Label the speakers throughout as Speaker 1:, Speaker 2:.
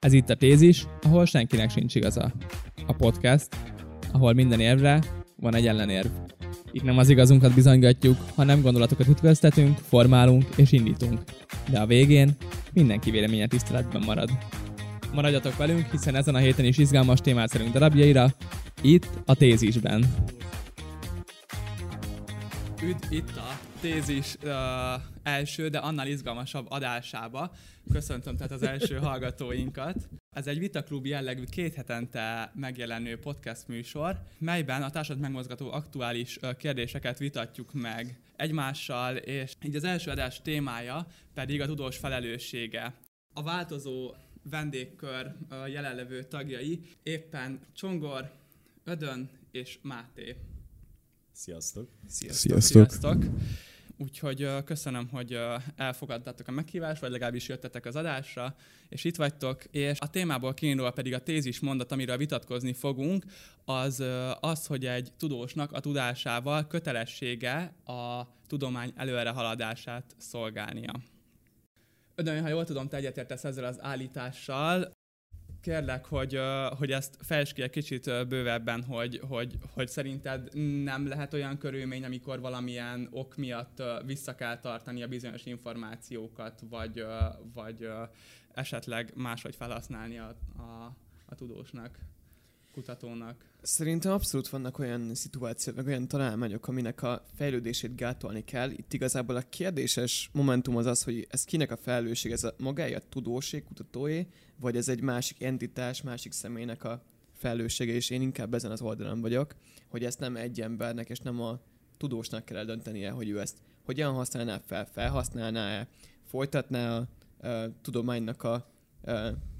Speaker 1: Ez itt a tézis, ahol senkinek sincs igaza. A podcast, ahol minden érvre van egy ellenérv. Itt nem az igazunkat bizonygatjuk, hanem gondolatokat ütköztetünk, formálunk és indítunk. De a végén mindenki véleménye tiszteletben marad. Maradjatok velünk, hiszen ezen a héten is izgalmas témát szerünk darabjaira, itt a tézisben. Üdv itt a tézis uh, első, de annál izgalmasabb adásába. Köszöntöm tehát az első hallgatóinkat. Ez egy vitaklub jellegű két hetente megjelenő podcast műsor, melyben a társadalmat megmozgató aktuális kérdéseket vitatjuk meg egymással, és így az első adás témája pedig a tudós felelőssége. A változó vendégkör jelenlevő tagjai éppen Csongor, Ödön és Máté.
Speaker 2: Sziasztok!
Speaker 3: Sziasztok! Sziasztok.
Speaker 1: Úgyhogy uh, köszönöm, hogy uh, elfogadtátok a meghívást, vagy legalábbis jöttetek az adásra, és itt vagytok, és a témából kiindulva pedig a tézis mondat, amiről vitatkozni fogunk, az uh, az, hogy egy tudósnak a tudásával kötelessége a tudomány előrehaladását szolgálnia. Ödön, ha jól tudom, te egyetértesz ezzel az állítással, kérlek, hogy, hogy ezt fejtsd ki egy kicsit bővebben, hogy, hogy, hogy szerinted nem lehet olyan körülmény, amikor valamilyen ok miatt vissza kell tartani a bizonyos információkat, vagy, vagy esetleg máshogy felhasználni a, a, a tudósnak, kutatónak.
Speaker 3: Szerintem abszolút vannak olyan szituációk, meg olyan találmányok, aminek a fejlődését gátolni kell. Itt igazából a kérdéses momentum az az, hogy ez kinek a felelősség, ez a magája a tudósé, kutatóé, vagy ez egy másik entitás, másik személynek a felelőssége, és én inkább ezen az oldalon vagyok, hogy ezt nem egy embernek, és nem a tudósnak kell eldöntenie, hogy ő ezt hogyan használná fel, felhasználná-e, folytatná a, a tudománynak a, a,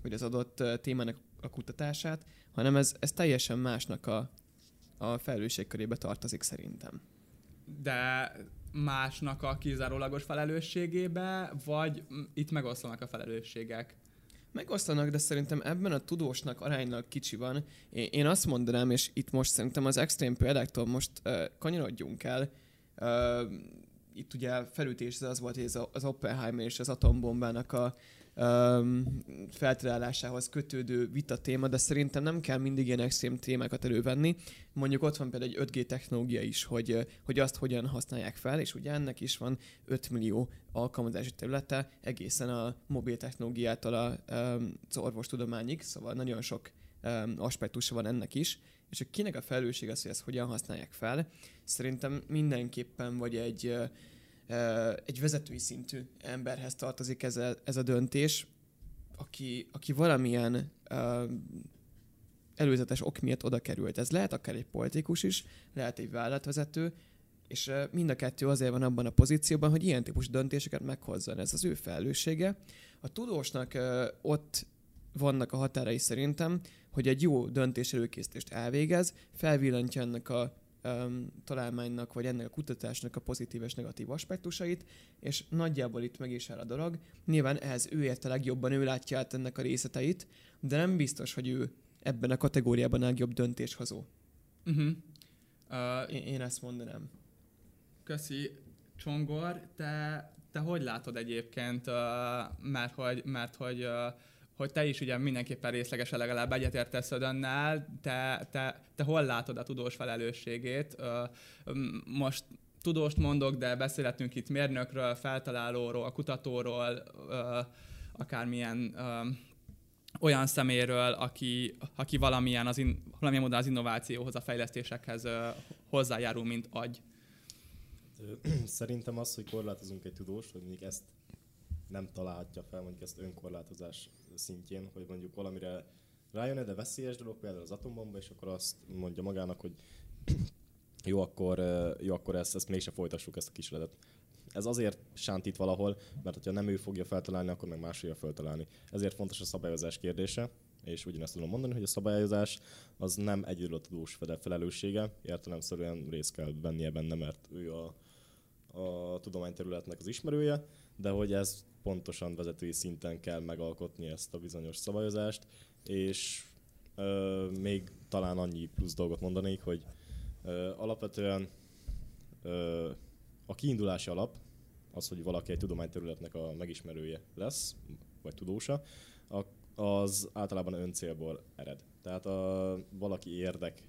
Speaker 3: vagy az adott témának a kutatását, hanem ez, ez teljesen másnak a, a felelősség körébe tartozik szerintem.
Speaker 1: De másnak a kizárólagos felelősségébe, vagy itt megoszlanak a felelősségek?
Speaker 3: Megosztanak, de szerintem ebben a tudósnak aránylag kicsi van. Én, azt mondanám, és itt most szerintem az extrém példáktól most uh, kanyarodjunk el. Uh, itt ugye felütés az volt, hogy ez az Oppenheimer és az atombombának a feltalálásához kötődő vita téma, de szerintem nem kell mindig ilyen extrém témákat elővenni. Mondjuk ott van például egy 5G technológia is, hogy, hogy azt hogyan használják fel, és ugye ennek is van 5 millió alkalmazási területe, egészen a mobil technológiától a, az orvostudományig, szóval nagyon sok aspektusa van ennek is, és hogy kinek a felelősség az, hogy ezt hogyan használják fel. Szerintem mindenképpen vagy egy egy vezetői szintű emberhez tartozik ez a, ez a döntés, aki, aki valamilyen előzetes ok miatt oda került. Ez lehet akár egy politikus is, lehet egy vállalatvezető, és mind a kettő azért van abban a pozícióban, hogy ilyen típusú döntéseket meghozzon. Ez az ő felelőssége. A tudósnak ott vannak a határai szerintem, hogy egy jó döntés előkészítést elvégez, felvillantja ennek a um, találmánynak, vagy ennek a kutatásnak a pozitív és negatív aspektusait, és nagyjából itt meg is áll a dolog. Nyilván ehhez ő érte legjobban, ő látja át ennek a részleteit, de nem biztos, hogy ő ebben a kategóriában a legjobb döntéshozó. Uh-huh. Uh, én, én ezt mondanám.
Speaker 1: Köszi. Csongor, te, te hogy látod egyébként, uh, mert hogy, mert hogy uh, hogy te is ugye mindenképpen részlegesen legalább egyetértesz önnel, te, te, te hol látod a tudós felelősségét? Most tudóst mondok, de beszélhetünk itt mérnökről, feltalálóról, kutatóról, akármilyen olyan szeméről, aki, aki valamilyen, az in, valamilyen módon az innovációhoz, a fejlesztésekhez hozzájárul, mint agy.
Speaker 2: Szerintem az, hogy korlátozunk egy tudóst, hogy mondjuk ezt nem találhatja fel, mondjuk ezt önkorlátozás szintjén, hogy mondjuk valamire rájön de veszélyes dolog, például az atombomba, és akkor azt mondja magának, hogy jó, akkor, jó, akkor ezt, ezt mégse folytassuk, ezt a kísérletet. Ez azért sántít valahol, mert ha nem ő fogja feltalálni, akkor meg más fogja feltalálni. Ezért fontos a szabályozás kérdése, és ugyanezt tudom mondani, hogy a szabályozás az nem egyedül a tudós felelőssége, értelemszerűen részt kell vennie benne, mert ő a, a tudományterületnek az ismerője, de hogy ez pontosan vezetői szinten kell megalkotni ezt a bizonyos szabályozást, és ö, még talán annyi plusz dolgot mondanék, hogy ö, alapvetően ö, a kiindulási alap, az, hogy valaki egy tudományterületnek a megismerője lesz, vagy tudósa, az általában öncélból ered. Tehát a, valaki érdek,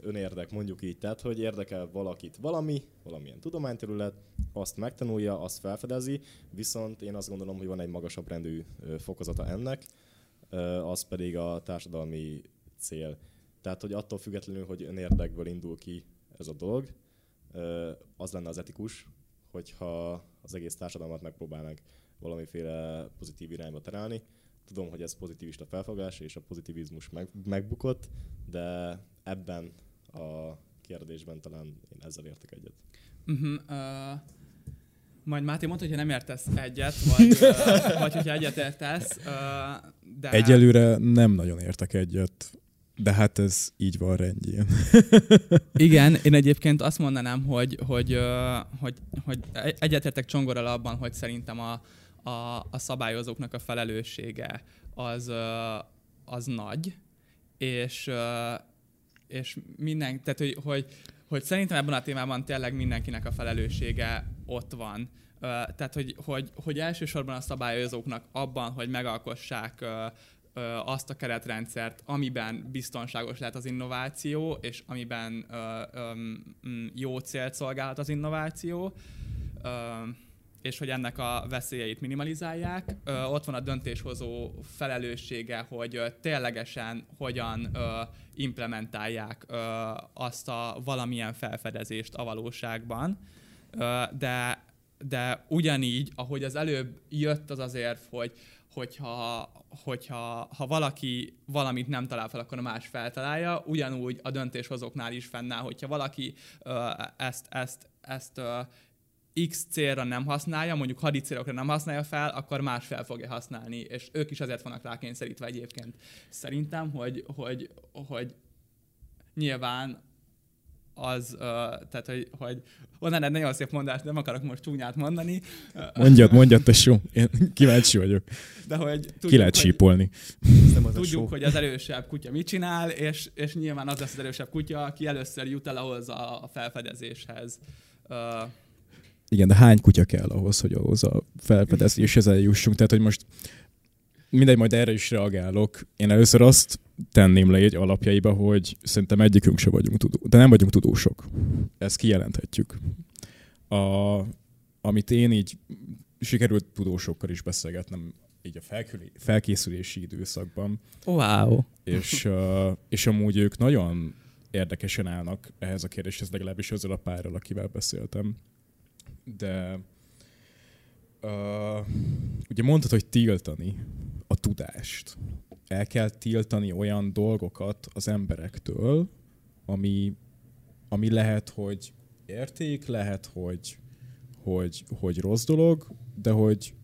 Speaker 2: önérdek mondjuk így, tehát hogy érdekel valakit valami, valamilyen tudományterület, azt megtanulja, azt felfedezi, viszont én azt gondolom, hogy van egy magasabb rendű fokozata ennek, az pedig a társadalmi cél. Tehát, hogy attól függetlenül, hogy önérdekből indul ki ez a dolog, az lenne az etikus, hogyha az egész társadalmat megpróbálnánk valamiféle pozitív irányba terelni. Tudom, hogy ez pozitivista felfogás, és a pozitivizmus meg, megbukott, de ebben a kérdésben talán én ezzel értek egyet.
Speaker 1: Uh-huh, uh, majd Máté mondta, hogyha nem értesz egyet, vagy, uh, vagy hogyha egyet értesz, uh, de...
Speaker 4: Egyelőre nem nagyon értek egyet. De hát ez így van rendjén.
Speaker 1: Igen, én egyébként azt mondanám, hogy, hogy, hogy, hogy egyetértek Csongorral abban, hogy szerintem a, a, a szabályozóknak a felelőssége az, az nagy, és, és minden, tehát hogy, hogy, hogy szerintem ebben a témában tényleg mindenkinek a felelőssége ott van. Tehát, hogy, hogy, hogy elsősorban a szabályozóknak abban, hogy megalkossák azt a keretrendszert, amiben biztonságos lehet az innováció, és amiben jó célt szolgálhat az innováció, és hogy ennek a veszélyeit minimalizálják. Ott van a döntéshozó felelőssége, hogy ténylegesen hogyan implementálják azt a valamilyen felfedezést a valóságban, de de ugyanígy, ahogy az előbb jött az az érv, hogy hogyha, hogyha ha valaki valamit nem talál fel, akkor más feltalálja, ugyanúgy a döntéshozóknál is fennáll, hogyha valaki uh, ezt, ezt, ezt uh, X célra nem használja, mondjuk hadi célokra nem használja fel, akkor más fel fogja használni, és ők is azért vannak rákényszerítve egyébként. Szerintem, hogy, hogy, hogy nyilván az, uh, tehát, hogy, hogy onnan egy nagyon szép mondás, nem akarok most csúnyát mondani.
Speaker 4: Mondjad, mondjad, tesó, én kíváncsi vagyok.
Speaker 1: De hogy tudjuk,
Speaker 4: Ki lehet sípolni.
Speaker 1: Hogy, tudjuk, hogy az erősebb kutya mit csinál, és, és nyilván az lesz az erősebb kutya, aki először jut el ahhoz a, a felfedezéshez. Uh,
Speaker 4: igen, de hány kutya kell ahhoz, hogy ahhoz a felfedezéshez eljussunk? Tehát, hogy most mindegy, majd erre is reagálok. Én először azt tenném le egy alapjaiba, hogy szerintem egyikünk se vagyunk tudó, de nem vagyunk tudósok. Ezt kijelenthetjük. A, amit én így sikerült tudósokkal is beszélgetnem így a felküli, felkészülési időszakban.
Speaker 1: Wow.
Speaker 4: És, uh, és amúgy ők nagyon érdekesen állnak ehhez a kérdéshez, legalábbis azzal a párral, akivel beszéltem. De uh, ugye mondtad, hogy tiltani a tudást. El kell tiltani olyan dolgokat az emberektől, ami, ami lehet, hogy érték, lehet, hogy, hogy, hogy rossz dolog, de hogy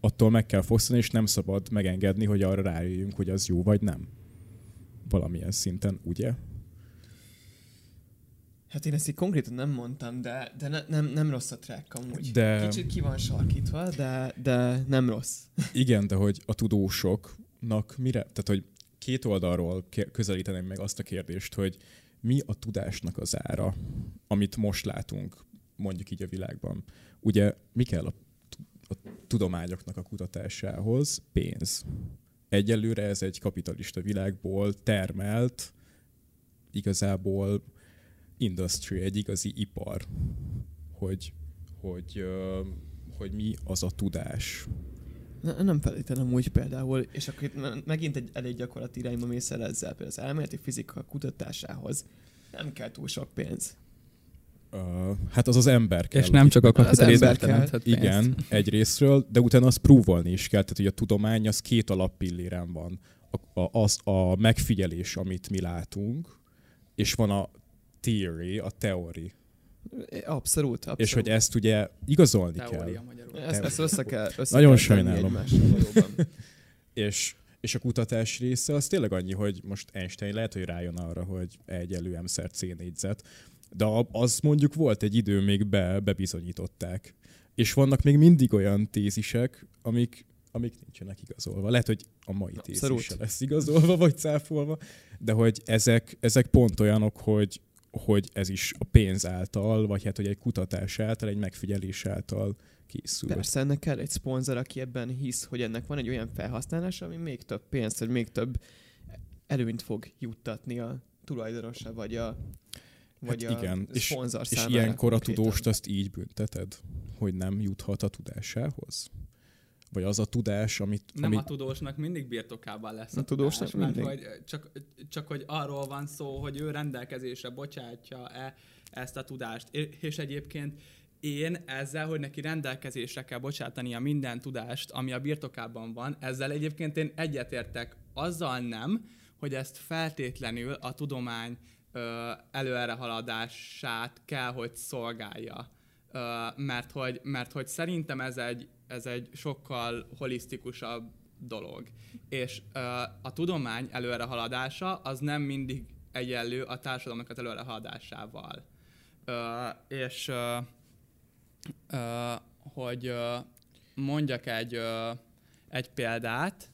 Speaker 4: attól meg kell fosztani, és nem szabad megengedni, hogy arra rájöjjünk, hogy az jó vagy nem. Valamilyen szinten, ugye?
Speaker 3: Hát én ezt így konkrétan nem mondtam, de, de ne, nem, nem rossz a track amúgy.
Speaker 4: De...
Speaker 3: Kicsit ki van sarkítva, de, de nem rossz.
Speaker 4: Igen, de hogy a tudósoknak mire, tehát hogy két oldalról közelíteném meg azt a kérdést, hogy mi a tudásnak az ára, amit most látunk, mondjuk így a világban. Ugye mi kell a, a tudományoknak a kutatásához? Pénz. Egyelőre ez egy kapitalista világból termelt, igazából industry, egy igazi ipar, hogy, hogy, hogy mi az a tudás.
Speaker 3: Ne, nem feltétlenül úgy például, és akkor itt megint egy elég gyakorlati irányba mész el ezzel, például az elméleti fizika kutatásához nem kell túl sok pénz.
Speaker 4: Uh, hát az az ember kell.
Speaker 1: És nem csak a kapitalizmus.
Speaker 4: Igen, egy részről, de utána azt próvolni is kell, tehát hogy a tudomány az két alappilléren van. A, a, az a megfigyelés, amit mi látunk, és van a theory, a teori.
Speaker 3: Abszolút, abszolút.
Speaker 4: És hogy ezt ugye igazolni
Speaker 1: Teória
Speaker 4: kell.
Speaker 3: Magyarul. Ezt, ezt össze kell, össze
Speaker 4: Nagyon
Speaker 3: kell
Speaker 4: sajnálom.
Speaker 3: valóban.
Speaker 4: és, és a kutatás része az tényleg annyi, hogy most Einstein lehet, hogy rájön arra, hogy egy elő M C négyzet, de az mondjuk volt egy idő, még be, bebizonyították. És vannak még mindig olyan tézisek, amik, amik nincsenek igazolva. Lehet, hogy a mai tézis lesz igazolva, vagy cáfolva, de hogy ezek, ezek pont olyanok, hogy hogy ez is a pénz által, vagy hát hogy egy kutatás által, egy megfigyelés által készül.
Speaker 3: Persze ennek kell egy szponzor, aki ebben hisz, hogy ennek van egy olyan felhasználása, ami még több pénzt, vagy még több előnyt fog juttatni a tulajdonosa, vagy a vagy
Speaker 4: hát igen,
Speaker 3: a
Speaker 4: és, és ilyenkor a tudóst azt így bünteted, hogy nem juthat a tudásához? Vagy az a tudás, amit...
Speaker 1: Nem
Speaker 4: amit
Speaker 1: a tudósnak mindig birtokában lesz
Speaker 3: A
Speaker 1: a,
Speaker 3: tudósnak
Speaker 1: tudás, mert
Speaker 3: mindig.
Speaker 1: hogy csak, csak hogy arról van szó, hogy ő rendelkezésre bocsátja-e ezt a tudást. És egyébként én ezzel, hogy neki rendelkezésre kell bocsátania minden tudást, ami a birtokában van, ezzel egyébként én egyetértek. Azzal nem, hogy ezt feltétlenül a tudomány ö, előrehaladását kell, hogy szolgálja. Mert, hogy, mert hogy szerintem ez egy, ez egy sokkal holisztikusabb dolog. És a tudomány előrehaladása az nem mindig egyenlő a társadalomnak az előrehaladásával. És hogy mondjak egy, egy példát,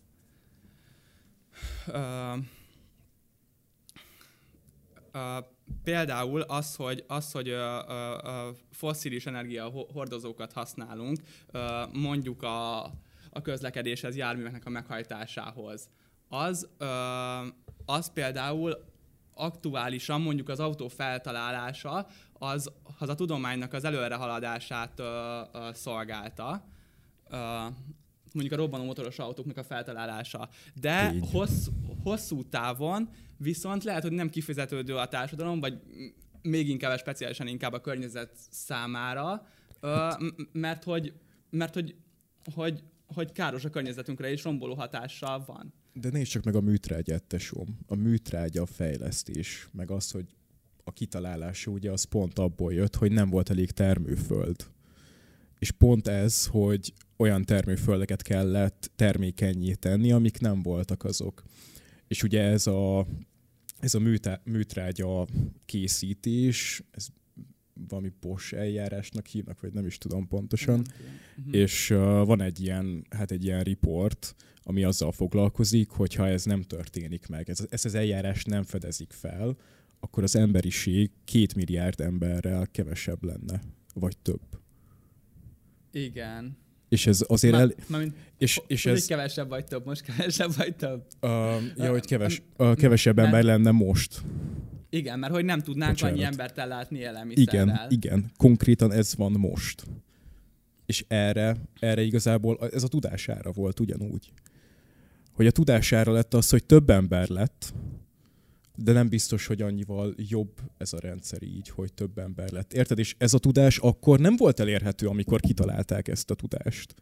Speaker 1: ö, például az, hogy, az, hogy ö, ö, fosszilis energia ho- hordozókat használunk, ö, mondjuk a, a közlekedéshez, járműveknek a meghajtásához. Az, ö, az például aktuálisan mondjuk az autó feltalálása, az, az a tudománynak az előrehaladását ö, ö, szolgálta. Ö, mondjuk a robbanó motoros autóknak a feltalálása. De hossz, hosszú távon viszont lehet, hogy nem kifizetődő a társadalom, vagy még inkább, speciálisan inkább a környezet számára, mert hogy, mert hogy, hogy, hogy káros a környezetünkre és romboló hatással van.
Speaker 4: De nézd csak meg a műtrágyát, tesóm. A műtrágya a fejlesztés, meg az, hogy a kitalálása ugye az pont abból jött, hogy nem volt elég termőföld. És pont ez, hogy olyan termőföldeket kellett termékenyé tenni, amik nem voltak azok. És ugye ez a, ez a műtá, műtrágya készítés, ez valami Bosch eljárásnak hívnak, vagy nem is tudom pontosan.
Speaker 1: Mhm.
Speaker 4: És uh, van egy ilyen, hát egy ilyen report, ami azzal foglalkozik, hogyha ez nem történik meg, ez, ez az eljárás nem fedezik fel, akkor az emberiség két milliárd emberrel kevesebb lenne, vagy több.
Speaker 1: Igen.
Speaker 4: És ez azért el...
Speaker 1: Mármint,
Speaker 4: És, és
Speaker 1: hogy
Speaker 4: ez...
Speaker 1: kevesebb vagy több, most kevesebb vagy több.
Speaker 4: Uh, ja, hogy keves, uh, kevesebb ember lenne most.
Speaker 1: Igen, mert hogy nem tudnánk
Speaker 4: Bocsánat.
Speaker 1: annyi embert ellátni élelmiszerrel.
Speaker 4: Igen, igen. Konkrétan ez van most. És erre, erre igazából ez a tudására volt ugyanúgy. Hogy a tudására lett az, hogy több ember lett, de nem biztos, hogy annyival jobb ez a rendszer így, hogy több ember lett. Érted? És ez a tudás akkor nem volt elérhető, amikor kitalálták ezt a tudást.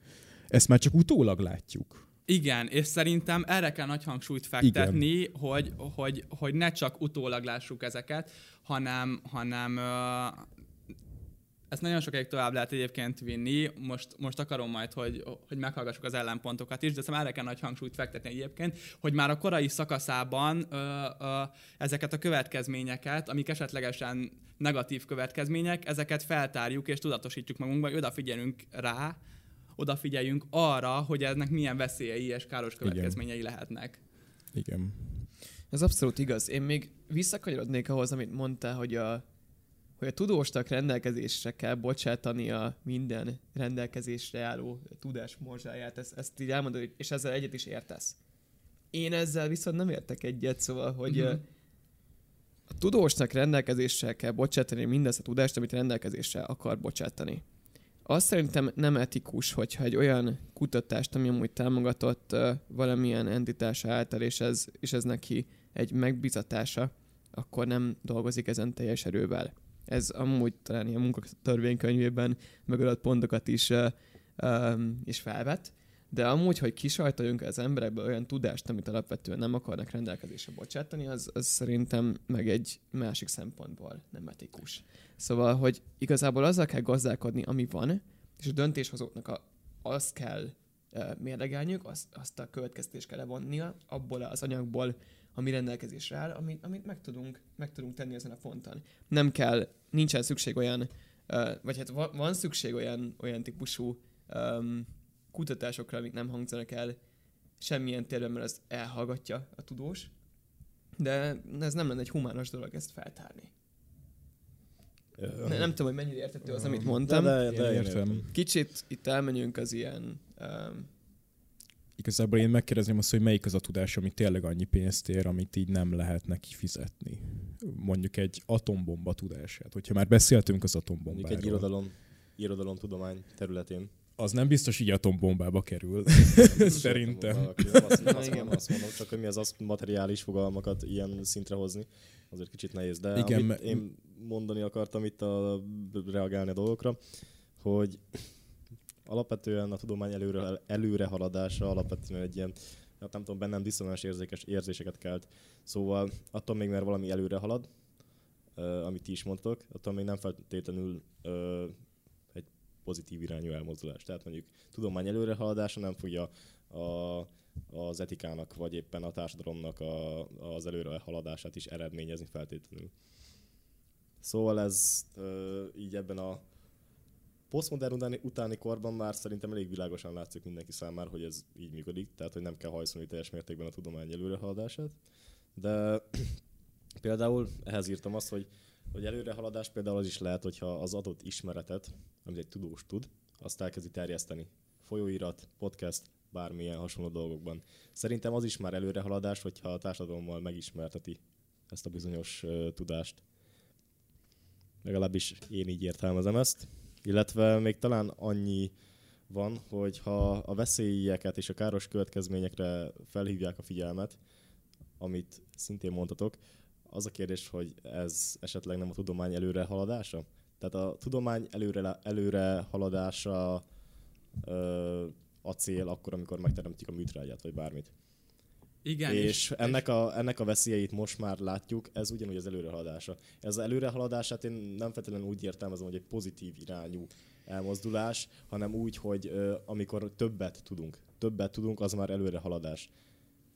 Speaker 4: Ezt már csak utólag látjuk.
Speaker 1: Igen, és szerintem erre kell nagy hangsúlyt fektetni, hogy, hogy, hogy ne csak utólag lássuk ezeket, hanem, hanem ezt nagyon sokáig tovább lehet egyébként vinni. Most, most akarom majd, hogy, hogy meghallgassuk az ellenpontokat is, de szerintem erre kell nagy hangsúlyt fektetni egyébként, hogy már a korai szakaszában ö, ö, ezeket a következményeket, amik esetlegesen negatív következmények, ezeket feltárjuk és tudatosítjuk magunkba, hogy odafigyelünk rá, odafigyeljünk arra, hogy ennek milyen veszélyei és káros következményei lehetnek.
Speaker 4: Igen.
Speaker 3: Ez abszolút igaz. Én még visszakanyarodnék ahhoz, amit mondtál, hogy a, hogy a tudósnak rendelkezésre kell bocsátani a minden rendelkezésre álló tudás morzsáját. Ezt, ezt így elmondod, és ezzel egyet is értesz. Én ezzel viszont nem értek egyet, szóval, hogy
Speaker 1: Mhm.
Speaker 3: uh a tudósnak rendelkezésre kell bocsátani mindazt a tudást, amit rendelkezésre akar bocsátani. Azt szerintem nem etikus, hogyha egy olyan kutatást, ami amúgy támogatott uh, valamilyen entitás által, és ez, és ez neki egy megbizatása, akkor nem dolgozik ezen teljes erővel. Ez amúgy talán ilyen munkatörvénykönyvében megadott pontokat is, uh, um, is felvet, de amúgy, hogy kisajtoljunk az emberekből olyan tudást, amit alapvetően nem akarnak rendelkezésre bocsátani, az, az szerintem meg egy másik szempontból nem etikus. Szóval, hogy igazából azzal kell gazdálkodni, ami van, és a döntéshozóknak a, azt kell mérlegelniük, azt, azt a következtést kell levonnia abból az anyagból, ami rendelkezésre áll, amit, amit meg, tudunk, meg tudunk tenni ezen a fonton. Nem kell, nincsen szükség olyan, vagy hát van, szükség olyan, olyan típusú um, kutatásokra, amik nem hangzanak el semmilyen térben, mert az elhallgatja a tudós, de ez nem lenne egy humános dolog ezt feltárni. Ne, nem tudom, hogy mennyire értető az, amit mondtam.
Speaker 2: De, de, de
Speaker 4: értem.
Speaker 3: Kicsit itt elmenjünk az ilyen... Um,
Speaker 4: Igazából én megkérdezném azt, hogy melyik az a tudás, ami tényleg annyi pénzt ér, amit így nem lehet neki fizetni. Mondjuk egy atombomba tudását. Hogyha már beszéltünk az
Speaker 2: Mondjuk
Speaker 4: atombombáról,
Speaker 2: egy irodalom, irodalomtudomány területén.
Speaker 4: az nem biztos így atombombába kerül. Szerintem.
Speaker 2: Nem azt, nem azt, nem azt mondom, csak hogy mi az az materiális fogalmakat ilyen szintre hozni, azért kicsit nehéz. De
Speaker 4: Igen,
Speaker 2: amit én mondani akartam itt a, reagálni a dolgokra, hogy alapvetően a tudomány előre, előre haladása alapvetően egy ilyen, hát nem tudom, bennem diszonáns érzékes érzéseket kelt. Szóval attól még, mert valami előre halad, uh, amit ti is mondtok, attól még nem feltétlenül uh, egy pozitív irányú elmozdulás. Tehát mondjuk tudomány előrehaladása nem fogja a, az etikának, vagy éppen a társadalomnak a, az előrehaladását is eredményezni feltétlenül. Szóval ez ö, így ebben a posztmodern utáni, korban már szerintem elég világosan látszik mindenki számára, hogy ez így működik, tehát hogy nem kell hajszolni teljes mértékben a tudomány előrehaladását. De például ehhez írtam azt, hogy, hogy előrehaladás például az is lehet, hogyha az adott ismeretet, amit egy tudós tud, azt elkezdi terjeszteni. Folyóirat, podcast, bármilyen hasonló dolgokban. Szerintem az is már előrehaladás, hogyha a társadalommal megismerteti ezt a bizonyos uh, tudást. Legalábbis én így értelmezem ezt. Illetve még talán annyi van, hogy ha a veszélyeket és a káros következményekre felhívják a figyelmet, amit szintén mondtatok, az a kérdés, hogy ez esetleg nem a tudomány előre haladása? Tehát a tudomány előre, előre haladása ö, a cél akkor, amikor megteremtjük a műtrágyát, vagy bármit.
Speaker 1: Igen,
Speaker 2: és ennek a, ennek a veszélyeit most már látjuk, ez ugyanúgy az előrehaladása. Ez az előrehaladását én nem feltétlenül úgy értelmezem, hogy egy pozitív irányú elmozdulás, hanem úgy, hogy ö, amikor többet tudunk, többet tudunk, az már előrehaladás.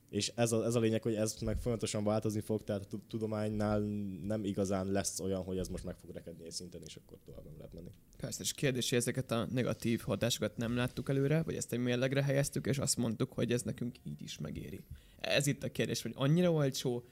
Speaker 2: És ez a, ez a lényeg, hogy ez meg folyamatosan változni fog, tehát a tu- tudománynál nem igazán lesz olyan, hogy ez most meg fog rekedni egy szinten, és akkor tovább nem lehet menni.
Speaker 3: persze, és kérdés, ezeket a negatív hatásokat nem láttuk előre, vagy ezt egy mérlegre helyeztük, és azt mondtuk, hogy ez nekünk így is megéri. Ez itt a kérdés, hogy annyira olcsó,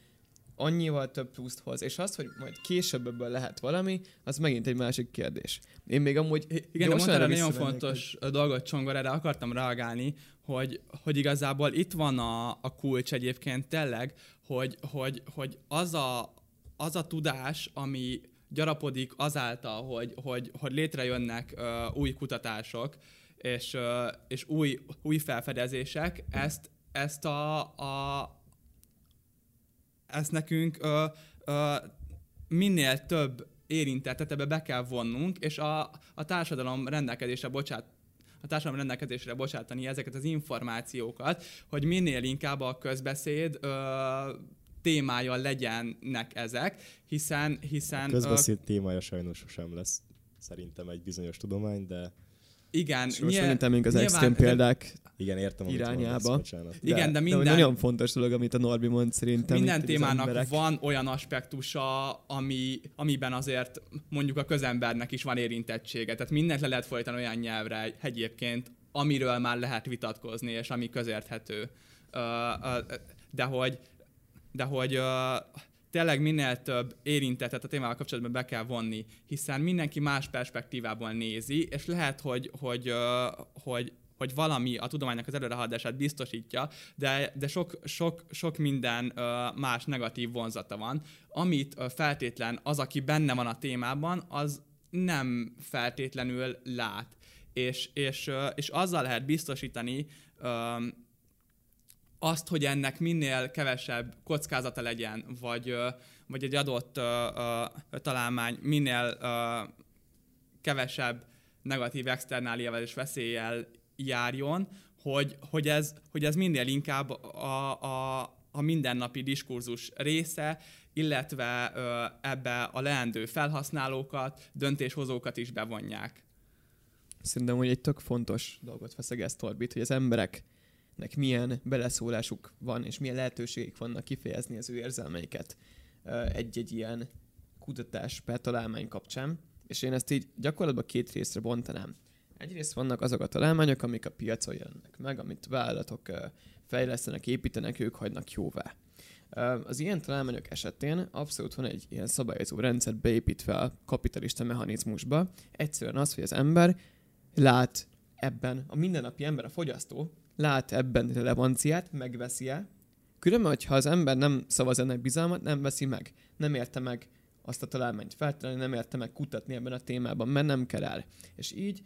Speaker 3: annyival több pluszt hoz, és az, hogy majd később ebből lehet valami, az megint egy másik kérdés. Én még amúgy
Speaker 1: Igen, de
Speaker 3: gyorsan
Speaker 1: mondtál egy nagyon fontos dolgot, Csongor, erre akartam reagálni, hogy, hogy igazából itt van a, a kulcs egyébként tényleg, hogy, hogy, hogy az, a, az a tudás, ami gyarapodik azáltal, hogy, hogy, hogy létrejönnek uh, új kutatások, és, uh, és új, új felfedezések, ezt, ezt a, a ezt nekünk ö, ö, minél több érintettet ebbe be kell vonnunk, és a, a társadalom rendelkezésre bocsát, a társadalom rendelkezésre bocsátani ezeket az információkat, hogy minél inkább a közbeszéd ö, témája legyenek ezek, hiszen, hiszen
Speaker 2: A közbeszéd témája sajnos sosem lesz szerintem egy bizonyos tudomány, de
Speaker 1: igen,
Speaker 3: És most
Speaker 1: nyilván-
Speaker 3: megint elmegyünk az
Speaker 1: nyilván-
Speaker 3: extrém példák
Speaker 2: igen, értem,
Speaker 3: Irányába.
Speaker 2: mondasz.
Speaker 1: Igen, de minden-
Speaker 3: nagyon fontos dolog, amit a Norbi mond szerintem.
Speaker 1: Minden témának
Speaker 3: emberek.
Speaker 1: van olyan aspektusa, ami, amiben azért mondjuk a közembernek is van érintettsége. Tehát mindent le lehet folytani olyan nyelvre egyébként, amiről már lehet vitatkozni, és ami közérthető. De hogy, de hogy tényleg minél több érintettet a témával kapcsolatban be kell vonni, hiszen mindenki más perspektívából nézi, és lehet, hogy, hogy, hogy hogy valami a tudománynak az előrehaladását biztosítja, de, de sok, sok, sok minden ö, más negatív vonzata van, amit ö, feltétlen az, aki benne van a témában, az nem feltétlenül lát. És, és, ö, és azzal lehet biztosítani ö, azt, hogy ennek minél kevesebb kockázata legyen, vagy, vagy egy adott találmány minél kevesebb negatív externáliával és veszéllyel járjon, hogy, hogy, ez, hogy ez minél inkább a, a, a mindennapi diskurzus része, illetve ö, ebbe a leendő felhasználókat, döntéshozókat is bevonják.
Speaker 3: Szerintem, hogy egy tök fontos dolgot feszegesz Torbit, hogy az embereknek milyen beleszólásuk van, és milyen lehetőségek vannak kifejezni az ő érzelmeiket egy-egy ilyen kutatás per találmány kapcsán. És én ezt így gyakorlatban két részre bontanám. Egyrészt vannak azok a találmányok, amik a piacon jelennek meg, amit vállalatok fejlesztenek, építenek, ők hagynak jóvá. Az ilyen találmányok esetén abszolút van egy ilyen szabályozó rendszer beépítve a kapitalista mechanizmusba. Egyszerűen az, hogy az ember lát ebben, a mindennapi ember, a fogyasztó lát ebben relevanciát, megveszi-e. Különben, hogyha az ember nem szavaz ennek bizalmat, nem veszi meg. Nem érte meg azt a találmányt feltenni, nem érte meg kutatni ebben a témában, mert nem kell el. És így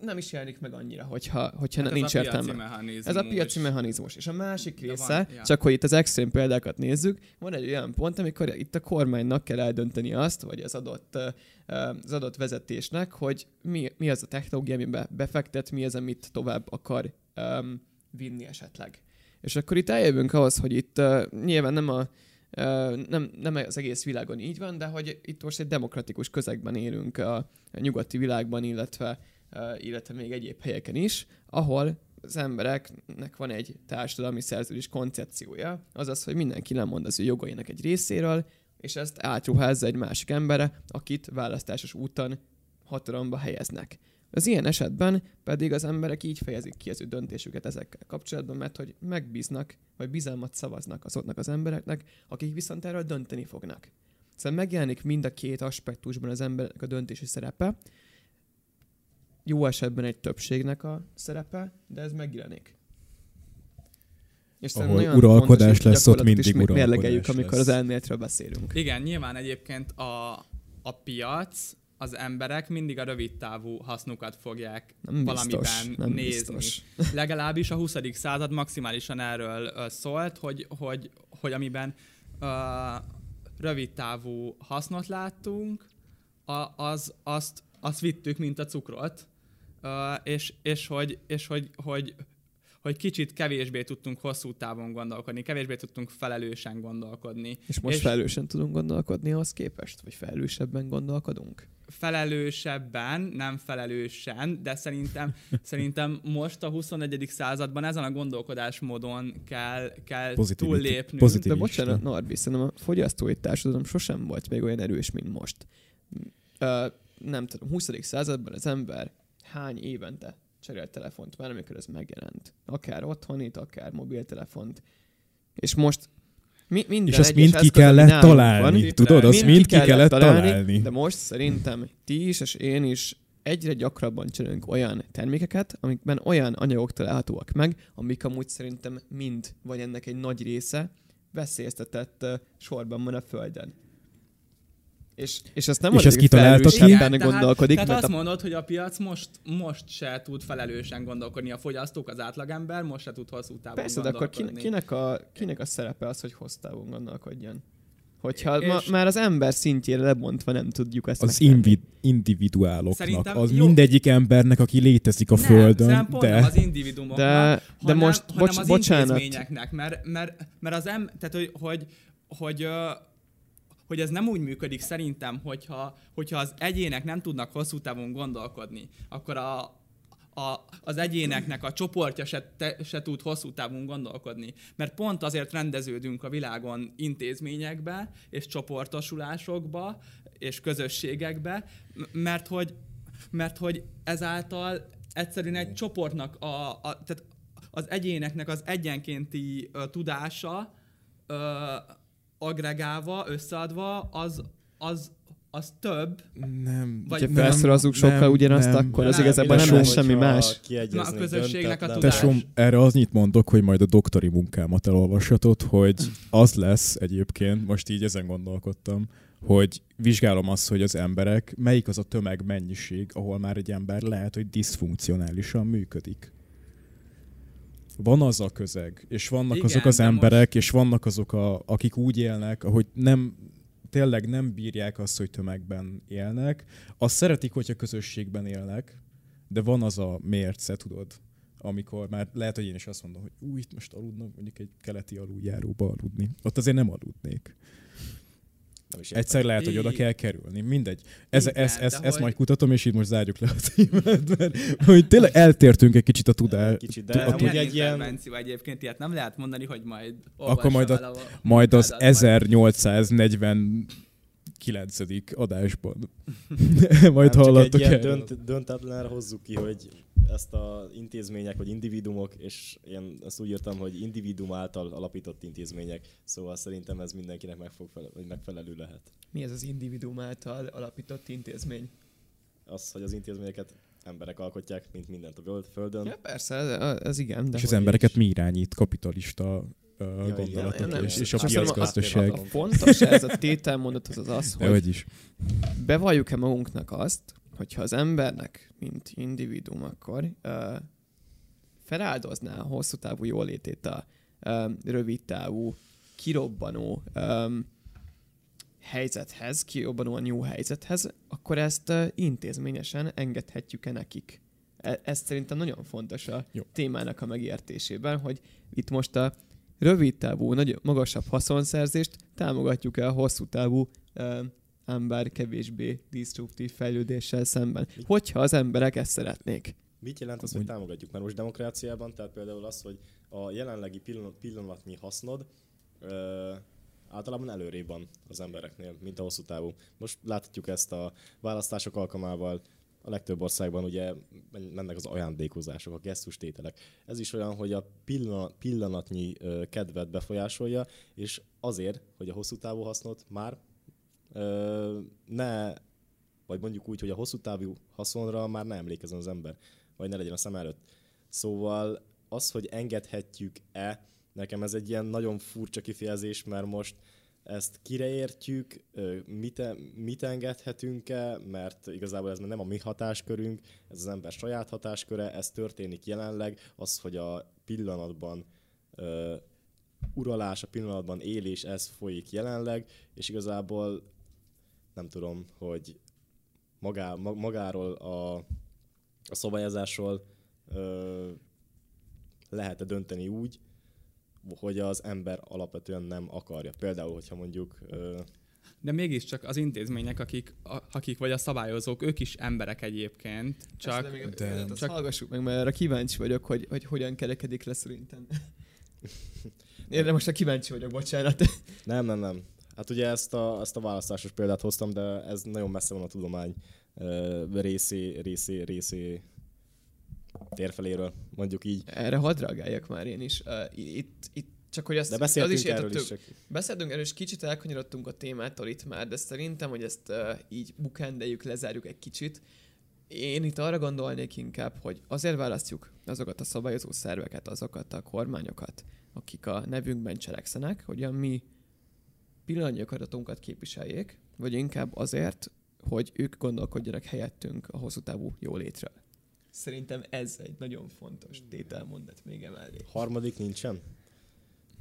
Speaker 3: nem is jelenik meg annyira, hogyha, hogyha hát nincs értelme. Ez a piaci mechanizmus. És a másik része, van, ja. csak hogy itt az extrém példákat nézzük, van egy olyan pont, amikor itt a kormánynak kell eldönteni azt, vagy az adott, az adott vezetésnek, hogy mi, mi az a technológia, amiben befektet, mi az, amit tovább akar um, vinni esetleg. És akkor itt eljövünk ahhoz, hogy itt uh, nyilván nem a nem, nem az egész világon így van, de hogy itt most egy demokratikus közegben élünk a, nyugati világban, illetve illetve még egyéb helyeken is, ahol az embereknek van egy társadalmi szerződés koncepciója, azaz, hogy mindenki lemond az ő jogainak egy részéről, és ezt átruházza egy másik emberre, akit választásos úton hatalomba helyeznek. Az ilyen esetben pedig az emberek így fejezik ki az ő döntésüket ezekkel kapcsolatban, mert hogy megbíznak, vagy bizalmat szavaznak azoknak az embereknek, akik viszont erről dönteni fognak. Szóval megjelenik mind a két aspektusban az embernek a döntési szerepe, jó esetben egy többségnek a szerepe, de ez megjelenik.
Speaker 4: És Ahol uralkodás fontos, lesz, ott mindig uralkodás
Speaker 3: mérlegeljük, amikor az elméletről beszélünk.
Speaker 1: Igen, nyilván egyébként a, a piac, az emberek mindig a rövid távú hasznukat fogják nem valamiben biztos, nem nézni. Biztos. Legalábbis a 20. század maximálisan erről uh, szólt, hogy, hogy, hogy amiben uh, rövid távú hasznot láttunk, a, az, azt, azt vittük, mint a cukrot, és, és, hogy, és hogy, hogy, hogy kicsit kevésbé tudtunk hosszú távon gondolkodni, kevésbé tudtunk felelősen gondolkodni.
Speaker 3: És most és felelősen tudunk gondolkodni ahhoz képest? Vagy felelősebben gondolkodunk?
Speaker 1: Felelősebben, nem felelősen, de szerintem, szerintem most a 21. században ezen a gondolkodásmódon kell, kell túllépnünk.
Speaker 3: Pozitív de bocsánat, Narbi, szerintem a fogyasztói társadalom sosem volt még olyan erős, mint most. Uh, nem tudom, 20. században az ember hány évente cserélt telefont már, amikor ez megjelent. Akár otthonit, akár mobiltelefont. És most mi, minden
Speaker 4: és azt mind ki kellett találni, van, tudod? Azt mind, ki kellett találni, találni.
Speaker 3: De most szerintem ti is, és én is egyre gyakrabban csinálunk olyan termékeket, amikben olyan anyagok találhatóak meg, amik amúgy szerintem mind, vagy ennek egy nagy része veszélyeztetett sorban van a Földön. És, és ezt nem
Speaker 4: és ezt kitaláltak
Speaker 3: ki? benne gondolkodik.
Speaker 1: Tehát, tehát azt a... mondod, hogy a piac most, most se tud felelősen gondolkodni. A fogyasztók, az átlagember most se tud hosszú távon
Speaker 3: Persze, de akkor kinek, a, kinek a szerepe az, hogy hosszú távon gondolkodjon? Hogyha és ma, már az ember szintjére lebontva nem tudjuk ezt
Speaker 4: Az invi- individuáloknak, Szerintem az jó. mindegyik embernek, aki létezik a nem, Földön.
Speaker 1: de... nem az individuumoknak, de, hanem, de most, hanem bocs, az bocsánat. intézményeknek, mert, mert, mert az em, tehát, hogy, hogy, hogy hogy ez nem úgy működik szerintem, hogyha, hogyha az egyének nem tudnak hosszú távon gondolkodni, akkor a, a, az egyéneknek a csoportja se, te, se tud hosszú távon gondolkodni. Mert pont azért rendeződünk a világon intézményekbe, és csoportosulásokba, és közösségekbe, mert hogy, mert hogy ezáltal egyszerűen egy csoportnak, a, a, tehát az egyéneknek az egyenkénti uh, tudása uh, agregálva, összeadva, az, az, az több.
Speaker 4: Nem.
Speaker 3: Vagy ha felszorozzuk sokkal ugyanazt, nem, akkor az igazából nem lesz semmi más.
Speaker 1: Na, a közösségnek a tudás. Tesóm,
Speaker 4: erre az nyit mondok, hogy majd a doktori munkámat elolvashatod, hogy az lesz egyébként, most így ezen gondolkodtam, hogy vizsgálom azt, hogy az emberek, melyik az a tömegmennyiség, ahol már egy ember lehet, hogy diszfunkcionálisan működik van az a közeg, és vannak Igen, azok az emberek, most... és vannak azok, a, akik úgy élnek, ahogy nem, tényleg nem bírják azt, hogy tömegben élnek. Azt szeretik, hogyha közösségben élnek, de van az a mérce, tudod, amikor már lehet, hogy én is azt mondom, hogy új, itt most aludnom, mondjuk egy keleti aluljáróba aludni. Ott azért nem aludnék. Egyszer lehet, hogy oda kell kerülni. Mindegy. Ez, Igen, ez, ez, ezt hogy... majd kutatom, és így most zárjuk le a témát, mert hogy tényleg eltértünk egy kicsit a tudás.
Speaker 1: Kicsit, de a tud... egy ilyen... egyébként ilyet nem lehet mondani, hogy majd
Speaker 4: Akkor majd, a, a majd az 1840 kilencedik adásban. Majd
Speaker 2: Nem,
Speaker 4: hallottok
Speaker 2: csak egy
Speaker 4: erről.
Speaker 2: dönt, döntetlenre hozzuk ki, hogy ezt a intézmények, vagy individumok, és én ezt úgy írtam, hogy individum által alapított intézmények, szóval szerintem ez mindenkinek megfog, vagy megfelelő lehet.
Speaker 3: Mi ez az individuum által alapított intézmény?
Speaker 2: Az, hogy az intézményeket emberek alkotják, mint mindent a föld- földön.
Speaker 3: Ja, persze, ez, ez igen, de
Speaker 4: És az embereket mi irányít? Kapitalista
Speaker 2: igen.
Speaker 4: gondolatok
Speaker 3: nem,
Speaker 4: és, és a piacgazdaság.
Speaker 3: A fontos ez a tételmondat az az, az
Speaker 4: hogy is.
Speaker 3: bevalljuk-e magunknak azt, hogyha az embernek, mint individuum akkor uh, feláldozná a hosszú távú jólétét a um, rövid távú, kirobbanó um, helyzethez, kirobbanóan jó helyzethez, akkor ezt uh, intézményesen engedhetjük-e nekik? E- ez szerintem nagyon fontos a
Speaker 4: Jó.
Speaker 3: témának a megértésében, hogy itt most a rövid távú, nagy, magasabb haszonszerzést támogatjuk-e a hosszú távú uh, ember kevésbé destruktív fejlődéssel szemben. Hogyha az emberek ezt szeretnék.
Speaker 2: Mit jelent az, hogy támogatjuk? Mert most demokráciában, tehát például az, hogy a jelenlegi pillanat, pillanatnyi hasznod ö, általában előrébb van az embereknél, mint a hosszú távú. Most láthatjuk ezt a választások alkalmával, a legtöbb országban ugye mennek az ajándékozások, a gesztustételek. Ez is olyan, hogy a pillanat, pillanatnyi kedvet befolyásolja, és azért, hogy a hosszú távú hasznot már ö, ne, vagy mondjuk úgy, hogy a hosszú távú haszonra már ne emlékezzen az ember, vagy ne legyen a szem előtt. Szóval az, hogy engedhetjük-e, nekem ez egy ilyen nagyon furcsa kifejezés, mert most ezt kire értjük, mit, mit engedhetünk-e, mert igazából ez nem a mi hatáskörünk, ez az ember saját hatásköre, ez történik jelenleg, az, hogy a pillanatban ö, uralás, a pillanatban élés, ez folyik jelenleg, és igazából nem tudom, hogy magá, ma- magáról a, a szabályozásról ö, lehet-e dönteni úgy, hogy az ember alapvetően nem akarja. Például, hogyha mondjuk ö,
Speaker 1: De mégiscsak az intézmények, akik, a, akik vagy a szabályozók, ők is emberek egyébként, csak
Speaker 3: de, még,
Speaker 4: de-
Speaker 3: de,
Speaker 1: csak-
Speaker 3: hallgassuk meg, mert arra kíváncsi vagyok, hogy, hogy hogyan kerekedik le szerintem. Én de most a kíváncsi vagyok, bocsánat.
Speaker 2: Nem, nem, nem. Hát ugye ezt a, ezt a választásos példát hoztam, de ez nagyon messze van a tudomány részé, részé, részé térfeléről, mondjuk így.
Speaker 3: Erre hadd reagáljak már én is. Uh, itt, itt csak hogy azt,
Speaker 2: De beszéltünk
Speaker 3: az is
Speaker 2: erről is, csak
Speaker 3: Beszéltünk erről, és kicsit elkanyarodtunk a témától itt már, de szerintem, hogy ezt uh, így bukendeljük, lezárjuk egy kicsit. Én itt arra gondolnék inkább, hogy azért választjuk azokat a szabályozó szerveket, azokat a kormányokat, akik a nevünkben cselekszenek, hogy a mi pillanatnyi akaratunkat képviseljék, vagy inkább azért, hogy ők gondolkodjanak helyettünk a hosszú távú jólétről. Szerintem ez egy nagyon fontos tételmondat még emellé.
Speaker 2: harmadik nincsen.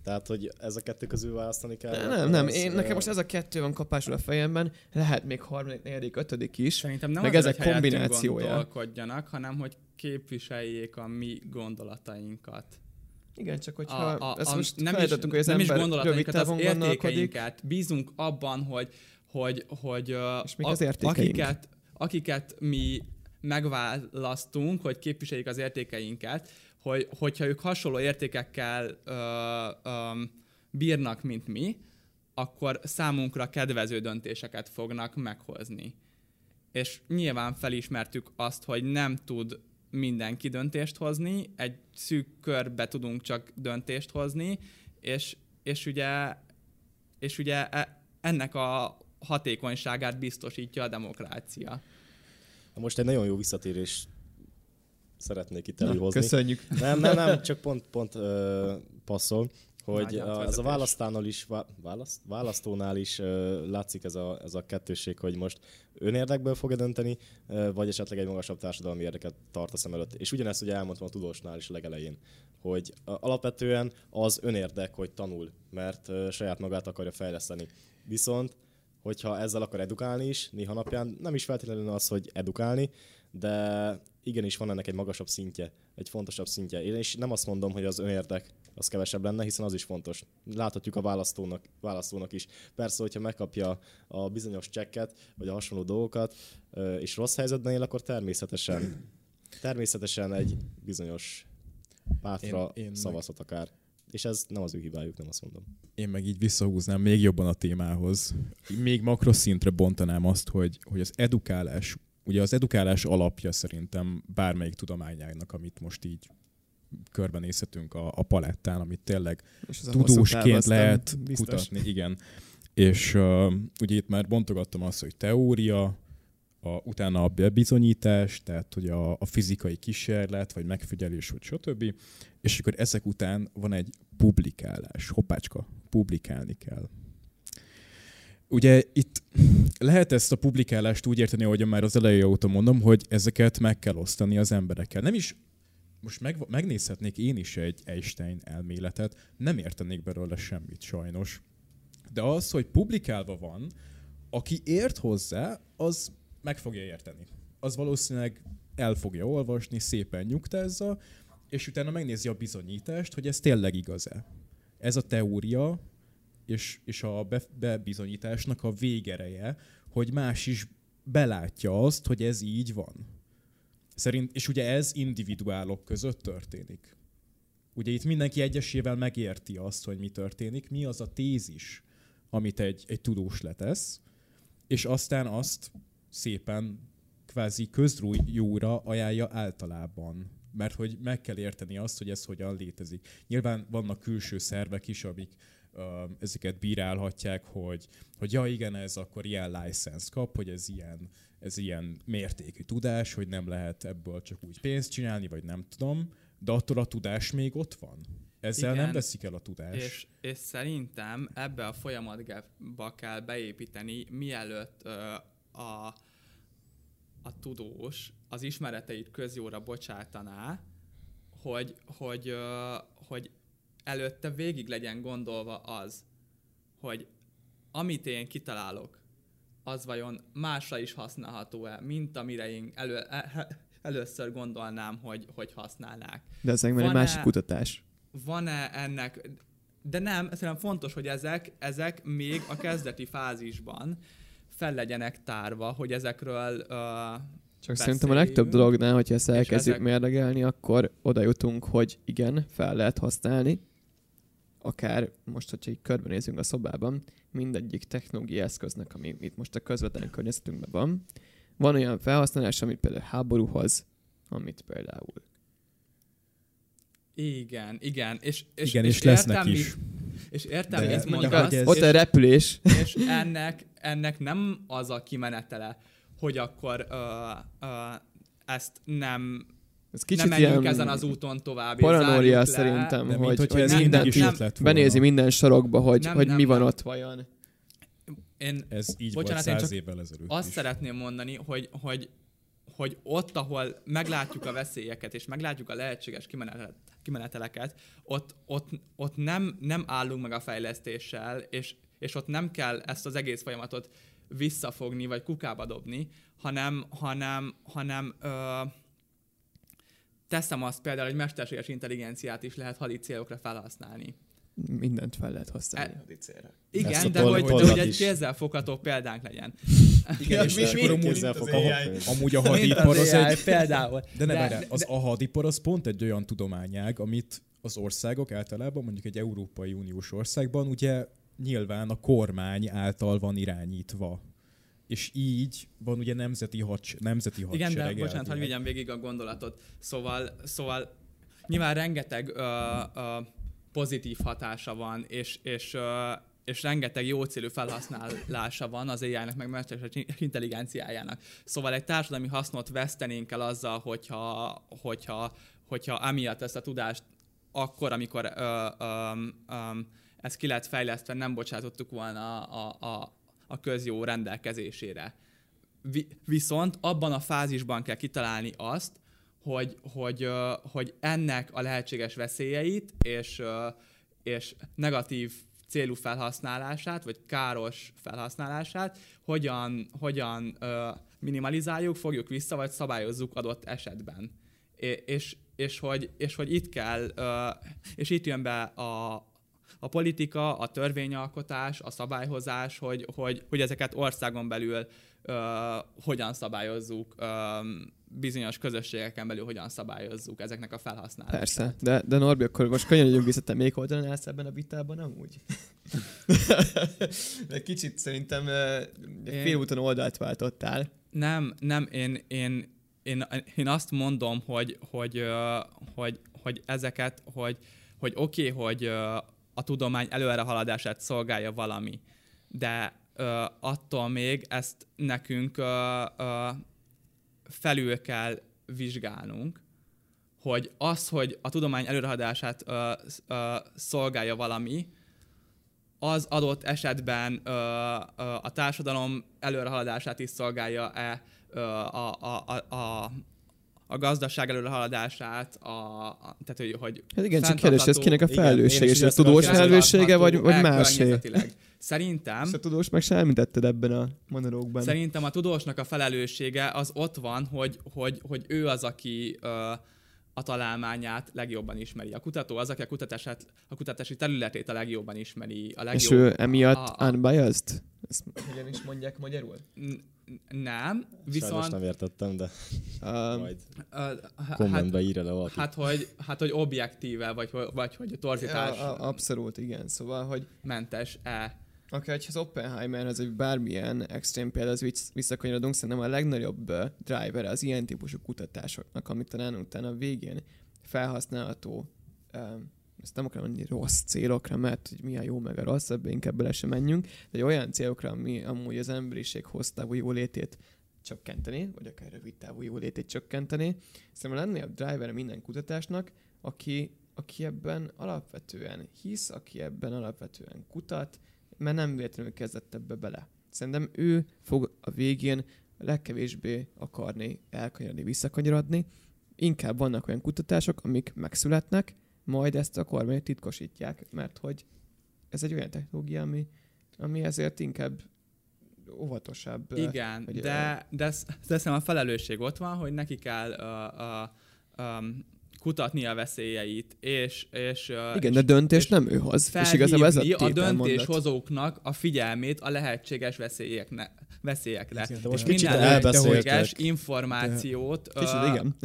Speaker 2: Tehát, hogy ez a kettő közül választani kell.
Speaker 3: Nem,
Speaker 2: akkor
Speaker 3: nem, nem. Én, nekem most ez a kettő van kapásul a fejemben, lehet még harmadik, negyedik, ötödik is.
Speaker 1: szerintem nem
Speaker 3: Meg
Speaker 1: azért,
Speaker 3: ezek
Speaker 1: hogy
Speaker 3: kombinációja.
Speaker 1: gondolkodjanak, hanem hogy képviseljék a mi gondolatainkat.
Speaker 3: Igen, csak hogyha
Speaker 1: a, a,
Speaker 3: ezt
Speaker 1: a,
Speaker 3: most
Speaker 1: nem is,
Speaker 3: hogy az
Speaker 1: nem is
Speaker 3: ember rövid
Speaker 1: gondolatainkat, az értékeinket. Bízunk abban, hogy, hogy, hogy ö,
Speaker 3: És mik az értékeink?
Speaker 1: akiket, akiket mi megválasztunk, hogy képviseljék az értékeinket, hogy, hogyha ők hasonló értékekkel ö, ö, bírnak, mint mi, akkor számunkra kedvező döntéseket fognak meghozni. És nyilván felismertük azt, hogy nem tud mindenki döntést hozni, egy szűk körbe tudunk csak döntést hozni, és, és ugye, és ugye e- ennek a hatékonyságát biztosítja a demokrácia.
Speaker 2: Most egy nagyon jó visszatérés szeretnék itt előhozni.
Speaker 3: köszönjük.
Speaker 2: Nem, nem, nem, csak pont, pont ö, passzol, hogy a, ez a választánál is, vá, választ, választónál is ö, látszik ez a, ez a kettősség, hogy most önérdekből fog-e dönteni, ö, vagy esetleg egy magasabb társadalmi érdeket tart a szem előtt. És ugyanezt ugye elmondtam a tudósnál is a legelején, hogy a, alapvetően az önérdek, hogy tanul, mert ö, saját magát akarja fejleszteni. Viszont hogyha ezzel akar edukálni is, néha napján nem is feltétlenül az, hogy edukálni, de igenis van ennek egy magasabb szintje, egy fontosabb szintje. Én is nem azt mondom, hogy az önérdek az kevesebb lenne, hiszen az is fontos. Láthatjuk a választónak, választónak is. Persze, hogyha megkapja a bizonyos csekket, vagy a hasonló dolgokat, és rossz helyzetben él, akkor természetesen, természetesen egy bizonyos pártra
Speaker 4: Én- én
Speaker 2: szavazhat akár. És ez nem az ő hibájuk, nem azt mondom.
Speaker 4: Én meg így visszahúznám még jobban a témához. Még makroszintre bontanám azt, hogy, hogy az edukálás, ugye az edukálás alapja szerintem bármelyik tudományágnak, amit most így körbenézhetünk a, a palettán, amit tényleg tudósként lehet
Speaker 3: biztos.
Speaker 4: kutatni. Igen. És uh, ugye itt már bontogattam azt, hogy teória, a, utána a bebizonyítás, tehát hogy a, a fizikai kísérlet, vagy megfigyelés, vagy stb. És akkor ezek után van egy publikálás. Hoppácska, publikálni kell. Ugye itt lehet ezt a publikálást úgy érteni, ahogy már az eleje óta mondom, hogy ezeket meg kell osztani az emberekkel. Nem is most meg, megnézhetnék én is egy Einstein elméletet, nem értenék belőle semmit sajnos. De az, hogy publikálva van, aki ért hozzá, az meg fogja érteni. Az valószínűleg el fogja olvasni, szépen nyugtázza, és utána megnézi a bizonyítást, hogy ez tényleg igaz-e. Ez a teória, és, és a be, bebizonyításnak a végereje, hogy más is belátja azt, hogy ez így van. Szerint, és ugye ez individuálok között történik. Ugye itt mindenki egyesével megérti azt, hogy mi történik, mi az a tézis, amit egy, egy tudós letesz, és aztán azt szépen kvázi közrújóra ajánlja általában. Mert hogy meg kell érteni azt, hogy ez hogyan létezik. Nyilván vannak külső szervek is, amik ezeket bírálhatják, hogy, hogy ja igen, ez akkor ilyen license kap, hogy ez ilyen, ez ilyen mértékű tudás, hogy nem lehet ebből csak úgy pénzt csinálni, vagy nem tudom, de attól a tudás még ott van. Ezzel
Speaker 1: Igen.
Speaker 4: nem veszik el a tudást.
Speaker 1: És, és szerintem ebbe a folyamatba kell beépíteni, mielőtt ö, a, a tudós az ismereteit közjóra bocsátaná, hogy, hogy, hogy előtte végig legyen gondolva az, hogy amit én kitalálok, az vajon másra is használható-e, mint amire én elő, e- először gondolnám, hogy, hogy használnák
Speaker 3: De ez meg már egy másik kutatás.
Speaker 1: van-e ennek, de nem, szerintem fontos, hogy ezek, ezek még a kezdeti fázisban fel legyenek tárva, hogy ezekről uh,
Speaker 3: Csak szerintem a legtöbb dolognál, hogyha ezt elkezdjük
Speaker 1: ezek-
Speaker 3: mérlegelni, akkor oda jutunk, hogy igen, fel lehet használni. Akár most, hogyha így körbenézünk a szobában, mindegyik technológiai eszköznek, ami itt most a közvetlen környezetünkben van, van olyan felhasználás, amit például háborúhoz, amit például
Speaker 1: Igen, igen. És, és,
Speaker 4: Igen, és lesznek
Speaker 1: értem,
Speaker 4: is.
Speaker 1: Mit, és értem,
Speaker 4: De- de
Speaker 1: mondasz,
Speaker 4: ez-
Speaker 3: ott a repülés,
Speaker 1: és ennek, ennek nem az a kimenetele, hogy akkor uh, uh, ezt nem,
Speaker 3: ez
Speaker 1: nem
Speaker 3: kicsit
Speaker 1: menjünk
Speaker 3: ilyen
Speaker 1: ezen az úton tovább.
Speaker 3: paranória
Speaker 1: le.
Speaker 3: szerintem,
Speaker 4: De mint
Speaker 3: hogy, hogy
Speaker 4: ez
Speaker 1: nem- nem-
Speaker 4: is volna.
Speaker 3: benézi minden sarokba, hogy,
Speaker 1: Nem,
Speaker 3: hogy
Speaker 1: nem,
Speaker 3: mi van
Speaker 1: nem.
Speaker 3: ott vajon.
Speaker 1: Én
Speaker 4: Ez így
Speaker 1: Bocsánat,
Speaker 4: volt száz évvel ezelőtt
Speaker 1: azt
Speaker 4: is.
Speaker 1: szeretném mondani, hogy, hogy, hogy ott, ahol meglátjuk a veszélyeket, és meglátjuk a lehetséges kimenetelet, kimeneteleket, ott, ott, ott nem, nem állunk meg a fejlesztéssel, és, és ott nem kell ezt az egész folyamatot visszafogni, vagy kukába dobni, hanem, hanem, hanem ö, teszem azt például, hogy mesterséges intelligenciát is lehet hadi célokra felhasználni.
Speaker 3: Mindent fel lehet használni.
Speaker 1: E-.
Speaker 2: Ezt
Speaker 1: Igen,
Speaker 2: a
Speaker 1: de hogy, de hogy egy kézzelfogható példánk legyen.
Speaker 4: Igen, és
Speaker 2: mi-
Speaker 4: akkor amúgy, amúgy a hadipar az
Speaker 1: az
Speaker 4: egy...
Speaker 1: Például.
Speaker 4: De ne
Speaker 1: De-
Speaker 4: az a hadipar az pont egy olyan tudományág, amit az országok általában, mondjuk egy Európai Uniós országban, ugye nyilván a kormány által van irányítva. És így van ugye nemzeti, hads, nemzeti
Speaker 1: Igen,
Speaker 4: hadsereg.
Speaker 1: de bocsánat, hogy vigyem végig a gondolatot. Szóval, szóval nyilván rengeteg ö, ö, pozitív hatása van, és, és, és rengeteg jó célú felhasználása van az AI-nak, meg mesterséges intelligenciájának. Szóval egy társadalmi hasznot vesztenénk el azzal, hogyha, hogyha, hogyha amiatt ezt a tudást akkor, amikor ö, ö, ö, ez ki lett fejlesztve, nem bocsátottuk volna a, a, a, közjó rendelkezésére. Vi, viszont abban a fázisban kell kitalálni azt, hogy, hogy, hogy ennek a lehetséges veszélyeit és, és negatív célú felhasználását, vagy káros felhasználását hogyan, hogyan minimalizáljuk, fogjuk vissza, vagy szabályozzuk adott esetben. És, és, hogy, és hogy itt kell, és itt jön be a, a politika, a törvényalkotás, a szabályhozás, hogy, hogy, hogy ezeket országon belül ö, hogyan szabályozzuk, ö, bizonyos közösségeken belül hogyan szabályozzuk ezeknek a felhasználását.
Speaker 3: Persze, de, de Norbi, akkor most kanyarodjunk vissza, te még oldalon állsz ebben a vitában amúgy? de kicsit szerintem
Speaker 1: Én-
Speaker 3: félúton oldalt váltottál.
Speaker 1: Nem, nem, én, én, én, én azt mondom, hogy, hogy, hogy, hogy ezeket, hogy, hogy oké, okay, hogy a tudomány előrehaladását szolgálja valami, de attól még ezt nekünk felül kell vizsgálnunk, hogy az, hogy a tudomány előrehaladását ö, ö, szolgálja valami, az adott esetben ö, ö, a társadalom előrehaladását is szolgálja-e, ö, a, a, a, a, a gazdaság előrehaladását, a, a, tehát hogy, hogy
Speaker 3: Hát igen, csak kérdés, ez kinek a
Speaker 2: igen,
Speaker 3: felelősség,
Speaker 2: én is
Speaker 3: és ez tudós felelőssége, vagy, vagy másé?
Speaker 1: Szerintem,
Speaker 3: És a tudós meg sem említetted ebben a monológban.
Speaker 1: Szerintem a tudósnak a felelőssége az ott van, hogy, hogy, hogy ő az, aki ö, a találmányát legjobban ismeri. A kutató az, aki a, kutatását, a kutatási területét a legjobban ismeri. A legjobb,
Speaker 3: És ő emiatt
Speaker 1: a, a,
Speaker 3: unbiased? Ezt hogyan is mondják magyarul?
Speaker 1: Nem,
Speaker 2: Sajnos
Speaker 1: viszont...
Speaker 2: nem értettem, de
Speaker 3: Um,
Speaker 2: majd
Speaker 1: ö, hát,
Speaker 2: írja le valaki.
Speaker 1: hát, hogy, hát, hogy objektíve, vagy, hogy- vagy hogy torzítás
Speaker 3: a- abszolút, igen. Szóval, hogy
Speaker 1: mentes-e.
Speaker 3: Akár ha az Oppenheimerhez, vagy bármilyen extrém példához vissz- visszakanyarodunk, szerintem a legnagyobb uh, driver az ilyen típusú kutatásoknak, amit talán utána a végén felhasználható, um, ezt nem akarom mondani rossz célokra, mert hogy mi a jó meg a rossz, ebbe inkább bele sem menjünk, de olyan célokra, ami amúgy az emberiség hossztávú jólétét csökkenteni, vagy akár rövid távú jólétét csökkenteni. Szerintem a legnagyobb driver minden kutatásnak, aki, aki ebben alapvetően hisz, aki ebben alapvetően kutat, mert nem véletlenül kezdett ebbe bele. Szerintem ő fog a végén a legkevésbé akarni elkanyarodni, visszakanyarodni. Inkább vannak olyan kutatások, amik megszületnek, majd ezt a kormány titkosítják, mert hogy ez egy olyan technológia, ami, ami ezért inkább óvatosabb.
Speaker 1: Igen,
Speaker 3: hogy,
Speaker 1: de, de, sz- de szerintem a felelősség ott van, hogy neki kell uh, uh, um, kutatni a veszélyeit, és, és,
Speaker 3: Igen,
Speaker 1: és
Speaker 3: de döntés
Speaker 1: és
Speaker 3: nem ő hoz. És igazából ez a
Speaker 1: a döntéshozóknak a figyelmét a lehetséges veszélyekne, veszélyekre.
Speaker 4: Igen,
Speaker 2: de
Speaker 1: és
Speaker 2: most
Speaker 4: kicsit
Speaker 1: minden lehetséges információt
Speaker 3: Kicsit,
Speaker 1: ö,
Speaker 3: igen.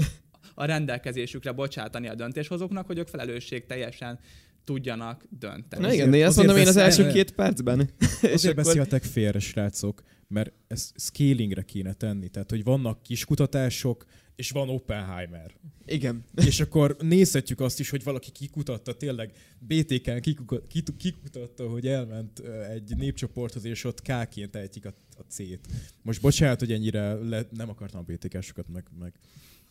Speaker 1: A rendelkezésükre bocsátani a döntéshozóknak, hogy ők felelősség teljesen tudjanak dönteni.
Speaker 3: Na igen, de ezt mondom én az első két percben.
Speaker 4: Azért beszéltek félre, srácok, mert ezt scalingre kéne tenni. Tehát, hogy vannak kis kutatások, és van Oppenheimer.
Speaker 3: Igen.
Speaker 4: És akkor nézhetjük azt is, hogy valaki kikutatta, tényleg BTK-n kikutatta, hogy elment egy népcsoporthoz, és ott K-ként ejtik a, a C-t. Most bocsánat, hogy ennyire le, nem akartam a BTK-sokat meg, meg,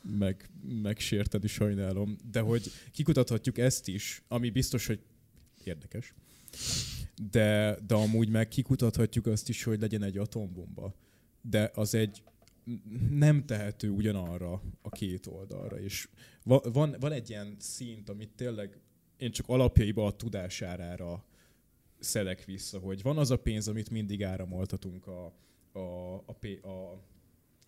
Speaker 4: meg, megsérteni, sajnálom, de hogy kikutathatjuk ezt is, ami biztos, hogy érdekes. De, de amúgy meg kikutathatjuk azt is, hogy legyen egy atombomba. De az egy nem tehető ugyanarra a két oldalra, és va- van, van egy ilyen szint, amit tényleg én csak alapjaiba a tudásárára szedek vissza, hogy van az a pénz, amit mindig áramoltatunk a, a, a, pé- a,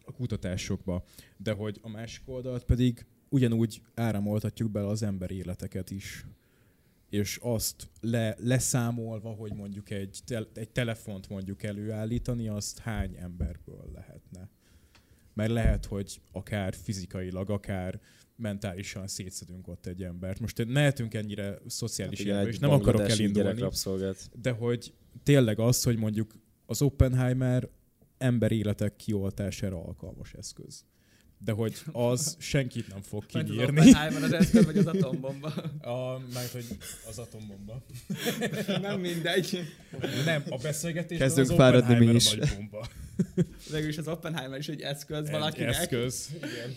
Speaker 4: a kutatásokba, de hogy a másik oldalt pedig ugyanúgy áramoltatjuk bele az ember életeket is és azt le, leszámolva, hogy mondjuk egy, tel, egy telefont mondjuk előállítani, azt hány emberből lehetne. Mert lehet, hogy akár fizikailag, akár mentálisan szétszedünk ott egy embert. Most ne lehetünk ennyire szociális hát,
Speaker 2: egy
Speaker 4: és nem akarok elindulni, de hogy tényleg az, hogy mondjuk az Oppenheimer ember életek kioltására alkalmas eszköz. De hogy az senkit nem fog kinyírni.
Speaker 1: Oppenheimer az eszköz, vagy az atombomba.
Speaker 4: A, mert hogy az atombomba.
Speaker 3: Nem mindegy.
Speaker 4: Nem, a beszélgetésben
Speaker 3: Kezdünk
Speaker 4: az
Speaker 3: fáradni mi is.
Speaker 4: a nagy bomba.
Speaker 1: Végül is az Oppenheimer is egy eszköz
Speaker 4: Egy
Speaker 1: valakinek.
Speaker 4: Eszköz. Igen.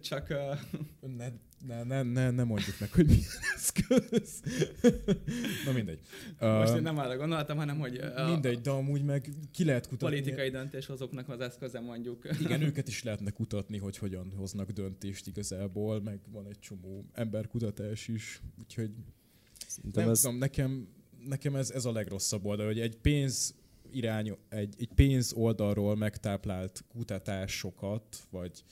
Speaker 1: Csak uh,
Speaker 4: Ne, ne, ne, ne, ne mondjuk meg, hogy milyen eszköz. Na mindegy.
Speaker 1: most
Speaker 4: Uh,
Speaker 1: én nem arra gondoltam, hanem hogy uh,
Speaker 4: mindegy, de amúgy meg ki lehet
Speaker 1: a
Speaker 4: kutatni.
Speaker 1: politikai döntéshozóknak az eszköze mondjuk.
Speaker 4: Igen, őket is lehetne kutatni, hogy hogyan hoznak döntést igazából, meg van egy csomó emberkutatás is, úgyhogy
Speaker 2: Szerintem
Speaker 4: nem
Speaker 2: ez,
Speaker 4: tudom, nekem, nekem ez, ez a legrosszabb oldal, hogy egy pénz irány, egy, egy pénz oldalról megtáplált kutatásokat, vagy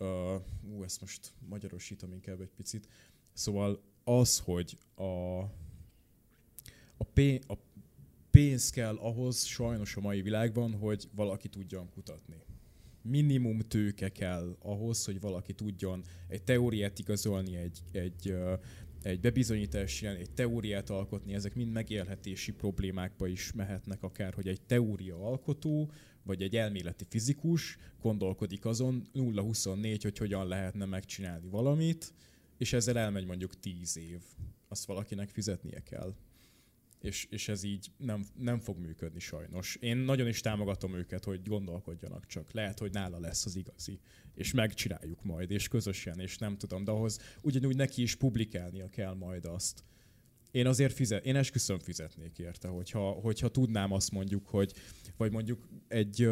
Speaker 4: uh, ú, ezt most magyarosítom inkább egy picit. Szóval az, hogy a, a, pé, a pénz kell ahhoz sajnos a mai világban, hogy valaki tudjon kutatni. Minimum tőke kell ahhoz, hogy valaki tudjon egy teóriát igazolni, egy, egy, egy bebizonyítás ilyen, egy teóriát alkotni, ezek mind megélhetési problémákba is mehetnek, akár hogy egy teória alkotó, vagy egy elméleti fizikus gondolkodik azon 0-24, hogy hogyan lehetne megcsinálni valamit, és ezzel elmegy mondjuk 10 év. Azt valakinek fizetnie kell és, és ez így nem, nem fog működni sajnos. Én nagyon is támogatom őket, hogy gondolkodjanak csak. Lehet, hogy nála lesz az igazi, és megcsináljuk majd, és közösen, és nem tudom, de ahhoz ugyanúgy neki is publikálnia kell majd azt. Én azért fizet, én esküszöm fizetnék érte, hogyha, hogyha tudnám azt mondjuk, hogy, vagy mondjuk egy,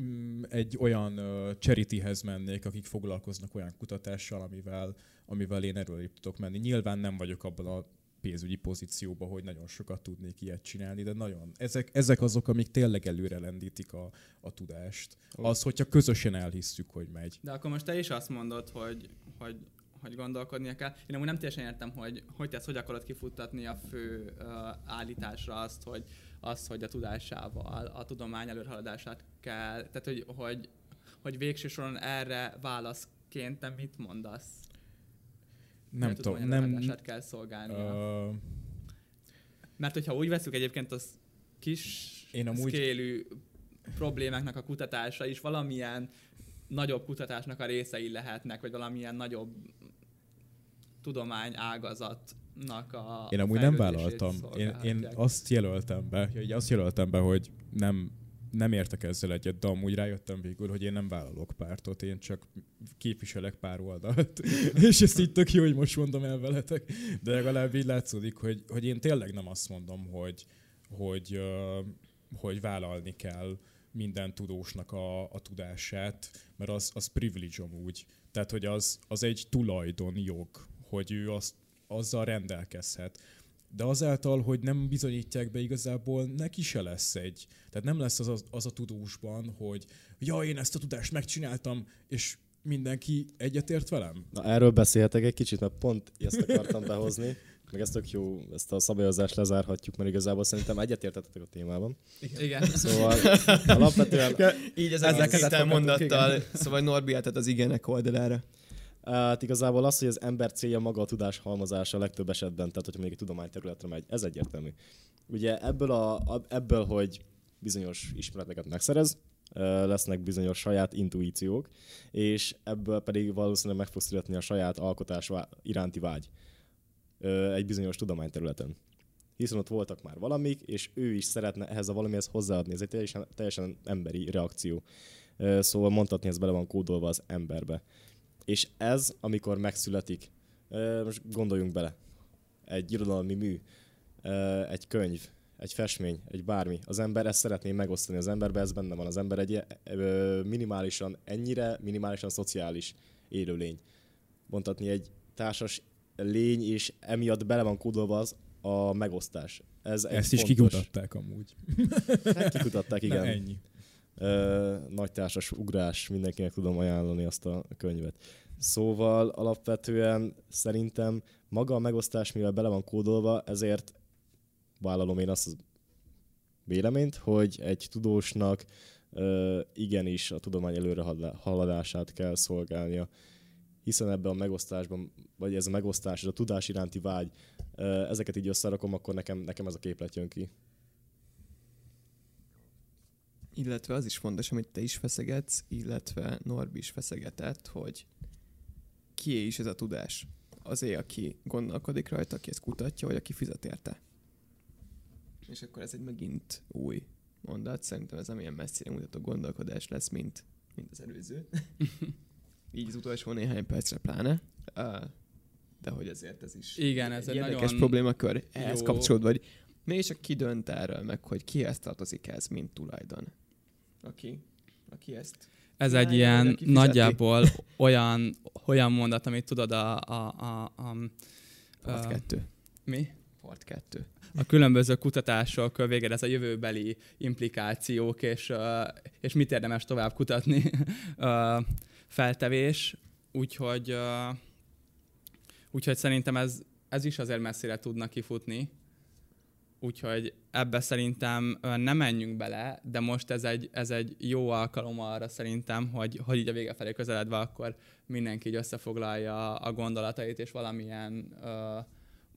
Speaker 4: mm, egy olyan charityhez mennék, akik foglalkoznak olyan kutatással, amivel, amivel én erről tudok menni. Nyilván nem vagyok abban a pénzügyi pozícióba, hogy nagyon sokat tudnék ilyet csinálni, de nagyon, ezek, ezek azok, amik tényleg előre lendítik a, a tudást. Az, hogyha közösen elhisszük, hogy megy.
Speaker 1: De akkor most te is azt mondod, hogy, hogy, hogy gondolkodnia kell. Én amúgy nem teljesen értem, hogy hogy tesz, hogy akarod kifuttatni a fő uh, állításra azt, hogy, azt, hogy a tudásával a tudomány előrehaladását kell, tehát hogy, hogy, hogy végső soron erre válaszként te mit mondasz?
Speaker 4: Nem tudom, nem...
Speaker 1: kell szolgálni. Uh... Mert hogyha úgy veszük egyébként az kis Én amúgy... szkélű problémáknak a kutatása is valamilyen nagyobb kutatásnak a részei lehetnek, vagy valamilyen nagyobb tudomány ágazatnak a
Speaker 4: Én amúgy nem vállaltam. Én, én azt jelöltem be, azt jelöltem be, hogy nem nem értek ezzel egyet, de amúgy rájöttem végül, hogy én nem vállalok pártot, én csak képviselek pár oldalt. és ezt így tök jó, hogy most mondom el veletek, de legalább így látszódik, hogy, hogy én tényleg nem azt mondom, hogy, hogy, hogy vállalni kell minden tudósnak a, a tudását, mert az, az privilege úgy. Tehát, hogy az, az egy tulajdonjog, hogy ő azt, azzal rendelkezhet de azáltal, hogy nem bizonyítják be igazából, neki se lesz egy. Tehát nem lesz az a, az a tudósban, hogy ja, én ezt a tudást megcsináltam, és mindenki egyetért velem.
Speaker 2: Na erről beszélhetek egy kicsit, mert pont ezt akartam behozni, meg ezt tök jó, ezt a szabályozást lezárhatjuk, mert igazából szerintem egyetértettek a témában.
Speaker 1: Igen.
Speaker 2: Szóval alapvetően...
Speaker 3: Így az ezzel mondattal, szóval Norbi az igenek oldalára.
Speaker 2: Hát igazából az, hogy az ember célja maga a tudás halmozása a legtöbb esetben, tehát hogyha még egy tudományterületre megy, ez egyértelmű. Ugye ebből, a, ebből hogy bizonyos ismereteket megszerez, lesznek bizonyos saját intuíciók, és ebből pedig valószínűleg meg fog születni a saját alkotás iránti vágy egy bizonyos tudományterületen. Hiszen ott voltak már valamik, és ő is szeretne ehhez a valamihez hozzáadni. Ez egy teljesen, teljesen emberi reakció. Szóval mondhatni, ez bele van kódolva az emberbe. És ez, amikor megszületik, most gondoljunk bele, egy irodalmi mű, egy könyv, egy festmény, egy bármi, az ember ezt szeretné megosztani az emberbe, ez benne van. Az ember egy minimálisan, ennyire minimálisan szociális élőlény. Mondhatni egy társas lény, és emiatt bele van kódolva az a megosztás. Ez
Speaker 4: Ezt is fontos... kikutatták amúgy.
Speaker 2: Hát kikutatták, igen.
Speaker 4: Na, ennyi
Speaker 2: nagy ugrás, mindenkinek tudom ajánlani azt a könyvet. Szóval alapvetően szerintem maga a megosztás, mivel bele van kódolva, ezért vállalom én azt a véleményt, hogy egy tudósnak igenis a tudomány előre haladását kell szolgálnia, hiszen ebben a megosztásban, vagy ez a megosztás, ez a tudás iránti vágy, ezeket így összerakom, akkor nekem, nekem ez a képlet jön ki.
Speaker 3: Illetve az is fontos, amit te is feszegetsz, illetve Norbi is feszegetett, hogy kié is ez a tudás. Azért, aki gondolkodik rajta, aki ezt kutatja, vagy aki fizet érte. És akkor ez egy megint új mondat. Szerintem ez amilyen messzire mutató gondolkodás lesz, mint, mint az előző. Így az utolsó néhány percre pláne. Uh, de hogy ezért ez is
Speaker 1: Igen, ez egy, egy
Speaker 3: érdekes nagyon problémakör. Ehhez kapcsolódva, vagy mégis ki dönt erről, meg hogy kihez tartozik ez, mint tulajdon aki, aki ezt
Speaker 1: ez egy ilyen nagyjából olyan, olyan mondat, amit tudod a... a, a, a
Speaker 3: Part a, kettő.
Speaker 1: Mi?
Speaker 3: Part kettő.
Speaker 1: A különböző kutatások véged ez a jövőbeli implikációk, és, és mit érdemes tovább kutatni feltevés. Úgyhogy, úgyhogy szerintem ez, ez is azért messzire tudna kifutni. Úgyhogy ebbe szerintem nem menjünk bele, de most ez egy, ez egy jó alkalom arra szerintem, hogy, hogy így a vége felé közeledve akkor mindenki így összefoglalja a gondolatait, és valamilyen ö,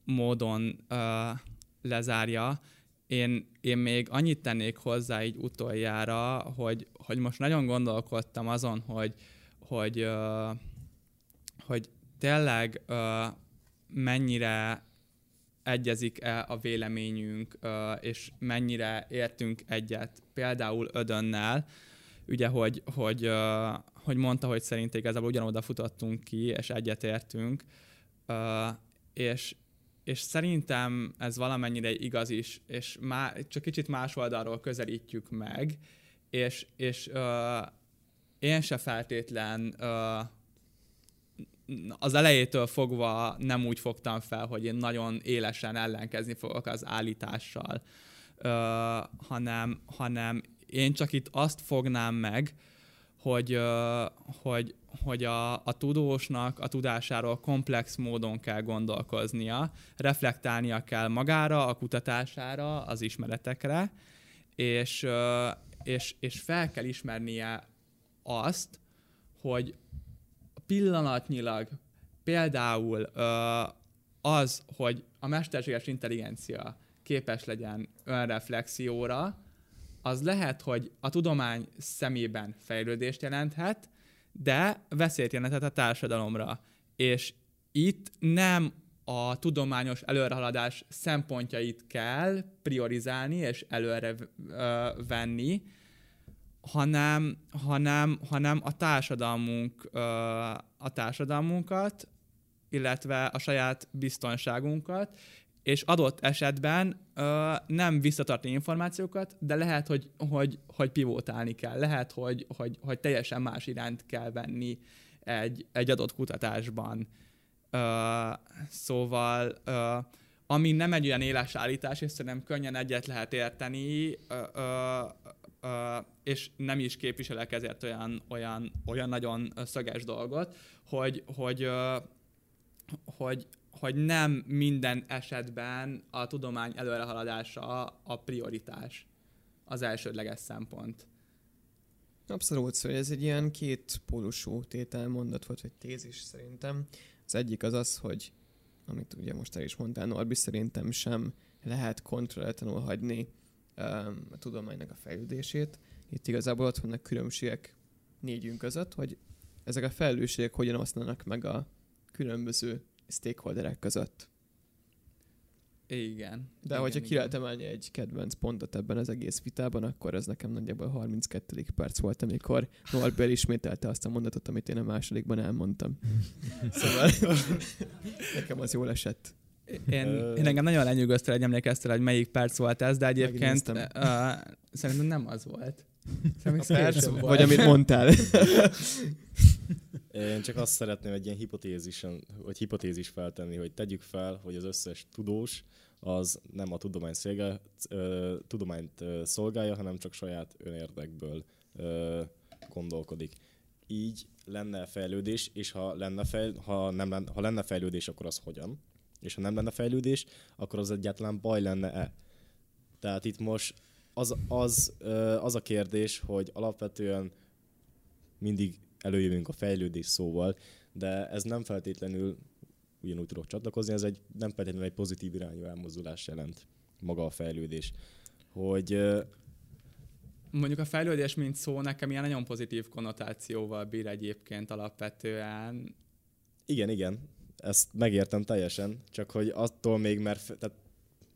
Speaker 1: módon ö, lezárja. Én, én még annyit tennék hozzá így utoljára, hogy, hogy most nagyon gondolkodtam azon, hogy, hogy, ö, hogy tényleg ö, mennyire egyezik-e a véleményünk, és mennyire értünk egyet például Ödönnel, ugye, hogy, hogy, hogy mondta, hogy szerint igazából ugyanoda futottunk ki, és egyetértünk, ö, és, és szerintem ez valamennyire igaz is, és má, csak kicsit más oldalról közelítjük meg, és, és én se feltétlen az elejétől fogva nem úgy fogtam fel, hogy én nagyon élesen ellenkezni fogok az állítással, ö, hanem, hanem én csak itt azt fognám meg, hogy, ö, hogy, hogy a, a tudósnak a tudásáról komplex módon kell gondolkoznia, reflektálnia kell magára, a kutatására, az ismeretekre, és, és, és fel kell ismernie azt, hogy pillanatnyilag például az, hogy a mesterséges intelligencia képes legyen önreflexióra, az lehet, hogy a tudomány szemében fejlődést jelenthet, de veszélyt jelenthet a társadalomra. És itt nem a tudományos előrehaladás szempontjait kell priorizálni és előre ö, venni, hanem, hanem, hanem a társadalmunk, a társadalmunkat, illetve a saját biztonságunkat, és adott esetben ö, nem visszatartni információkat, de lehet, hogy, hogy, hogy pivotálni kell, lehet, hogy, hogy, hogy teljesen más iránt kell venni egy, egy adott kutatásban. Ö, szóval, ö, ami nem egy olyan éles állítás, és szerintem könnyen egyet lehet érteni, ö, ö, és nem is képviselek ezért olyan, olyan, olyan nagyon szöges dolgot, hogy, hogy, hogy, hogy nem minden esetben a tudomány előrehaladása a prioritás, az elsődleges szempont.
Speaker 3: Abszolút, szóval ez egy ilyen két pólusú tételmondat volt, vagy tézis szerintem. Az egyik az az, hogy amit ugye most el is mondtál, Norbi, szerintem sem lehet kontrollatlanul hagyni a tudománynak a fejlődését. Itt igazából ott vannak különbségek négyünk között, hogy ezek a felelősségek hogyan oszlanak meg a különböző stakeholderek között.
Speaker 1: Igen.
Speaker 3: De
Speaker 1: igen,
Speaker 3: hogyha ki
Speaker 1: igen.
Speaker 3: lehet emelni egy kedvenc pontot ebben az egész vitában, akkor ez nekem nagyjából a 32. perc volt, amikor Norbert ismételte azt a mondatot, amit én a másodikban elmondtam. Szóval nekem az jól esett.
Speaker 1: Én, én engem nagyon lenyűgöztél, hogy emlékeztél, hogy melyik perc volt ez, de egyébként uh, szerintem nem az volt. Szerintem
Speaker 3: Perc,
Speaker 1: volt.
Speaker 3: vagy amit mondtál.
Speaker 2: Én csak azt szeretném egy ilyen hipotézisen, vagy hipotézis feltenni, hogy tegyük fel, hogy az összes tudós az nem a tudomány szolgál, ö, tudományt ö, szolgálja, hanem csak saját önérdekből ö, gondolkodik. Így lenne fejlődés, és ha lenne, fejl, ha, nem lenne, ha lenne fejlődés, akkor az hogyan? És ha nem lenne fejlődés, akkor az egyáltalán baj lenne-e? Tehát itt most az, az, az a kérdés, hogy alapvetően mindig előjövünk a fejlődés szóval, de ez nem feltétlenül, ugyanúgy tudok csatlakozni, ez egy, nem feltétlenül egy pozitív irányú elmozdulás jelent maga a fejlődés. Hogy
Speaker 1: Mondjuk a fejlődés, mint szó, nekem ilyen nagyon pozitív konnotációval bír egyébként alapvetően.
Speaker 2: igen, igen, ezt megértem teljesen, csak hogy attól még, mert tehát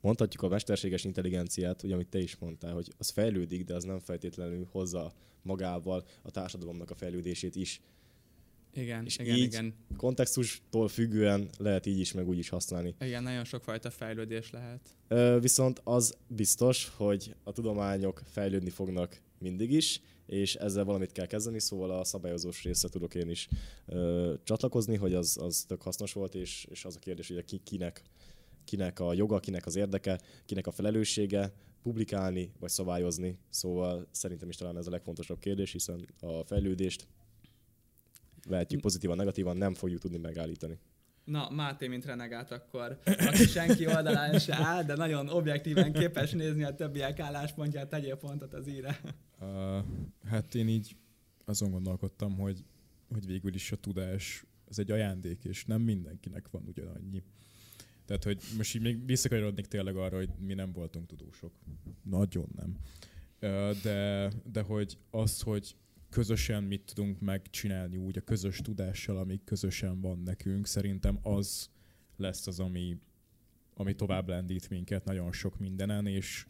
Speaker 2: mondhatjuk a mesterséges intelligenciát, ugye amit te is mondtál, hogy az fejlődik, de az nem feltétlenül hozza magával a társadalomnak a fejlődését is.
Speaker 1: Igen,
Speaker 2: És
Speaker 1: igen,
Speaker 2: így-
Speaker 1: igen.
Speaker 2: Kontextustól függően lehet így is, meg úgy is használni.
Speaker 1: Igen, nagyon sokfajta fejlődés lehet.
Speaker 2: Ö, viszont az biztos, hogy a tudományok fejlődni fognak mindig is, és ezzel valamit kell kezdeni, szóval a szabályozós része tudok én is ö, csatlakozni, hogy az, az tök hasznos volt, és, és az a kérdés, hogy ki, kinek, kinek a joga, kinek az érdeke, kinek a felelőssége, publikálni vagy szabályozni. Szóval szerintem is talán ez a legfontosabb kérdés, hiszen a fejlődést vehetjük pozitívan, negatívan, nem fogjuk tudni megállítani.
Speaker 1: Na, Máté, mint renegát akkor, aki senki oldalán se áll, de nagyon objektíven képes nézni a többiek álláspontját, tegyél pontot az íre.
Speaker 4: Uh, hát én így azon gondolkodtam, hogy, hogy végül is a tudás az egy ajándék, és nem mindenkinek van ugyanannyi. Tehát, hogy most így még visszakanyarodnék tényleg arra, hogy mi nem voltunk tudósok. Nagyon nem. Uh, de, de hogy az, hogy közösen mit tudunk megcsinálni úgy a közös tudással, ami közösen van nekünk, szerintem az lesz az, ami, ami tovább lendít minket nagyon sok mindenen, és,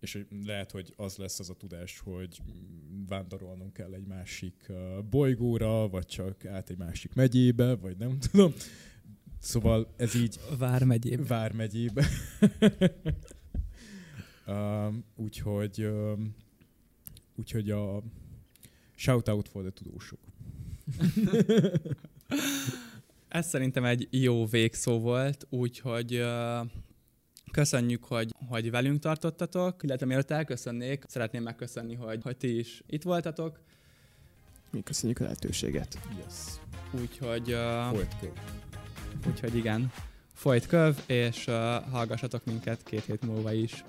Speaker 4: és lehet, hogy az lesz az a tudás, hogy vándorolnunk kell egy másik bolygóra, vagy csak át egy másik megyébe, vagy nem tudom. Szóval ez így...
Speaker 1: Vármegyébe.
Speaker 4: Vármegyébe. uh, úgyhogy, uh, úgyhogy a shout out for the tudósok.
Speaker 1: Ez szerintem egy jó végszó volt, úgyhogy uh, köszönjük, hogy, hogy velünk tartottatok, illetve mielőtt elköszönnék, szeretném megköszönni, hogy, hogy ti is itt voltatok.
Speaker 3: Mi köszönjük a lehetőséget.
Speaker 4: Yes.
Speaker 1: Úgyhogy... Uh. Úgyhogy igen, folyt köv, és uh, hallgassatok minket két hét múlva is.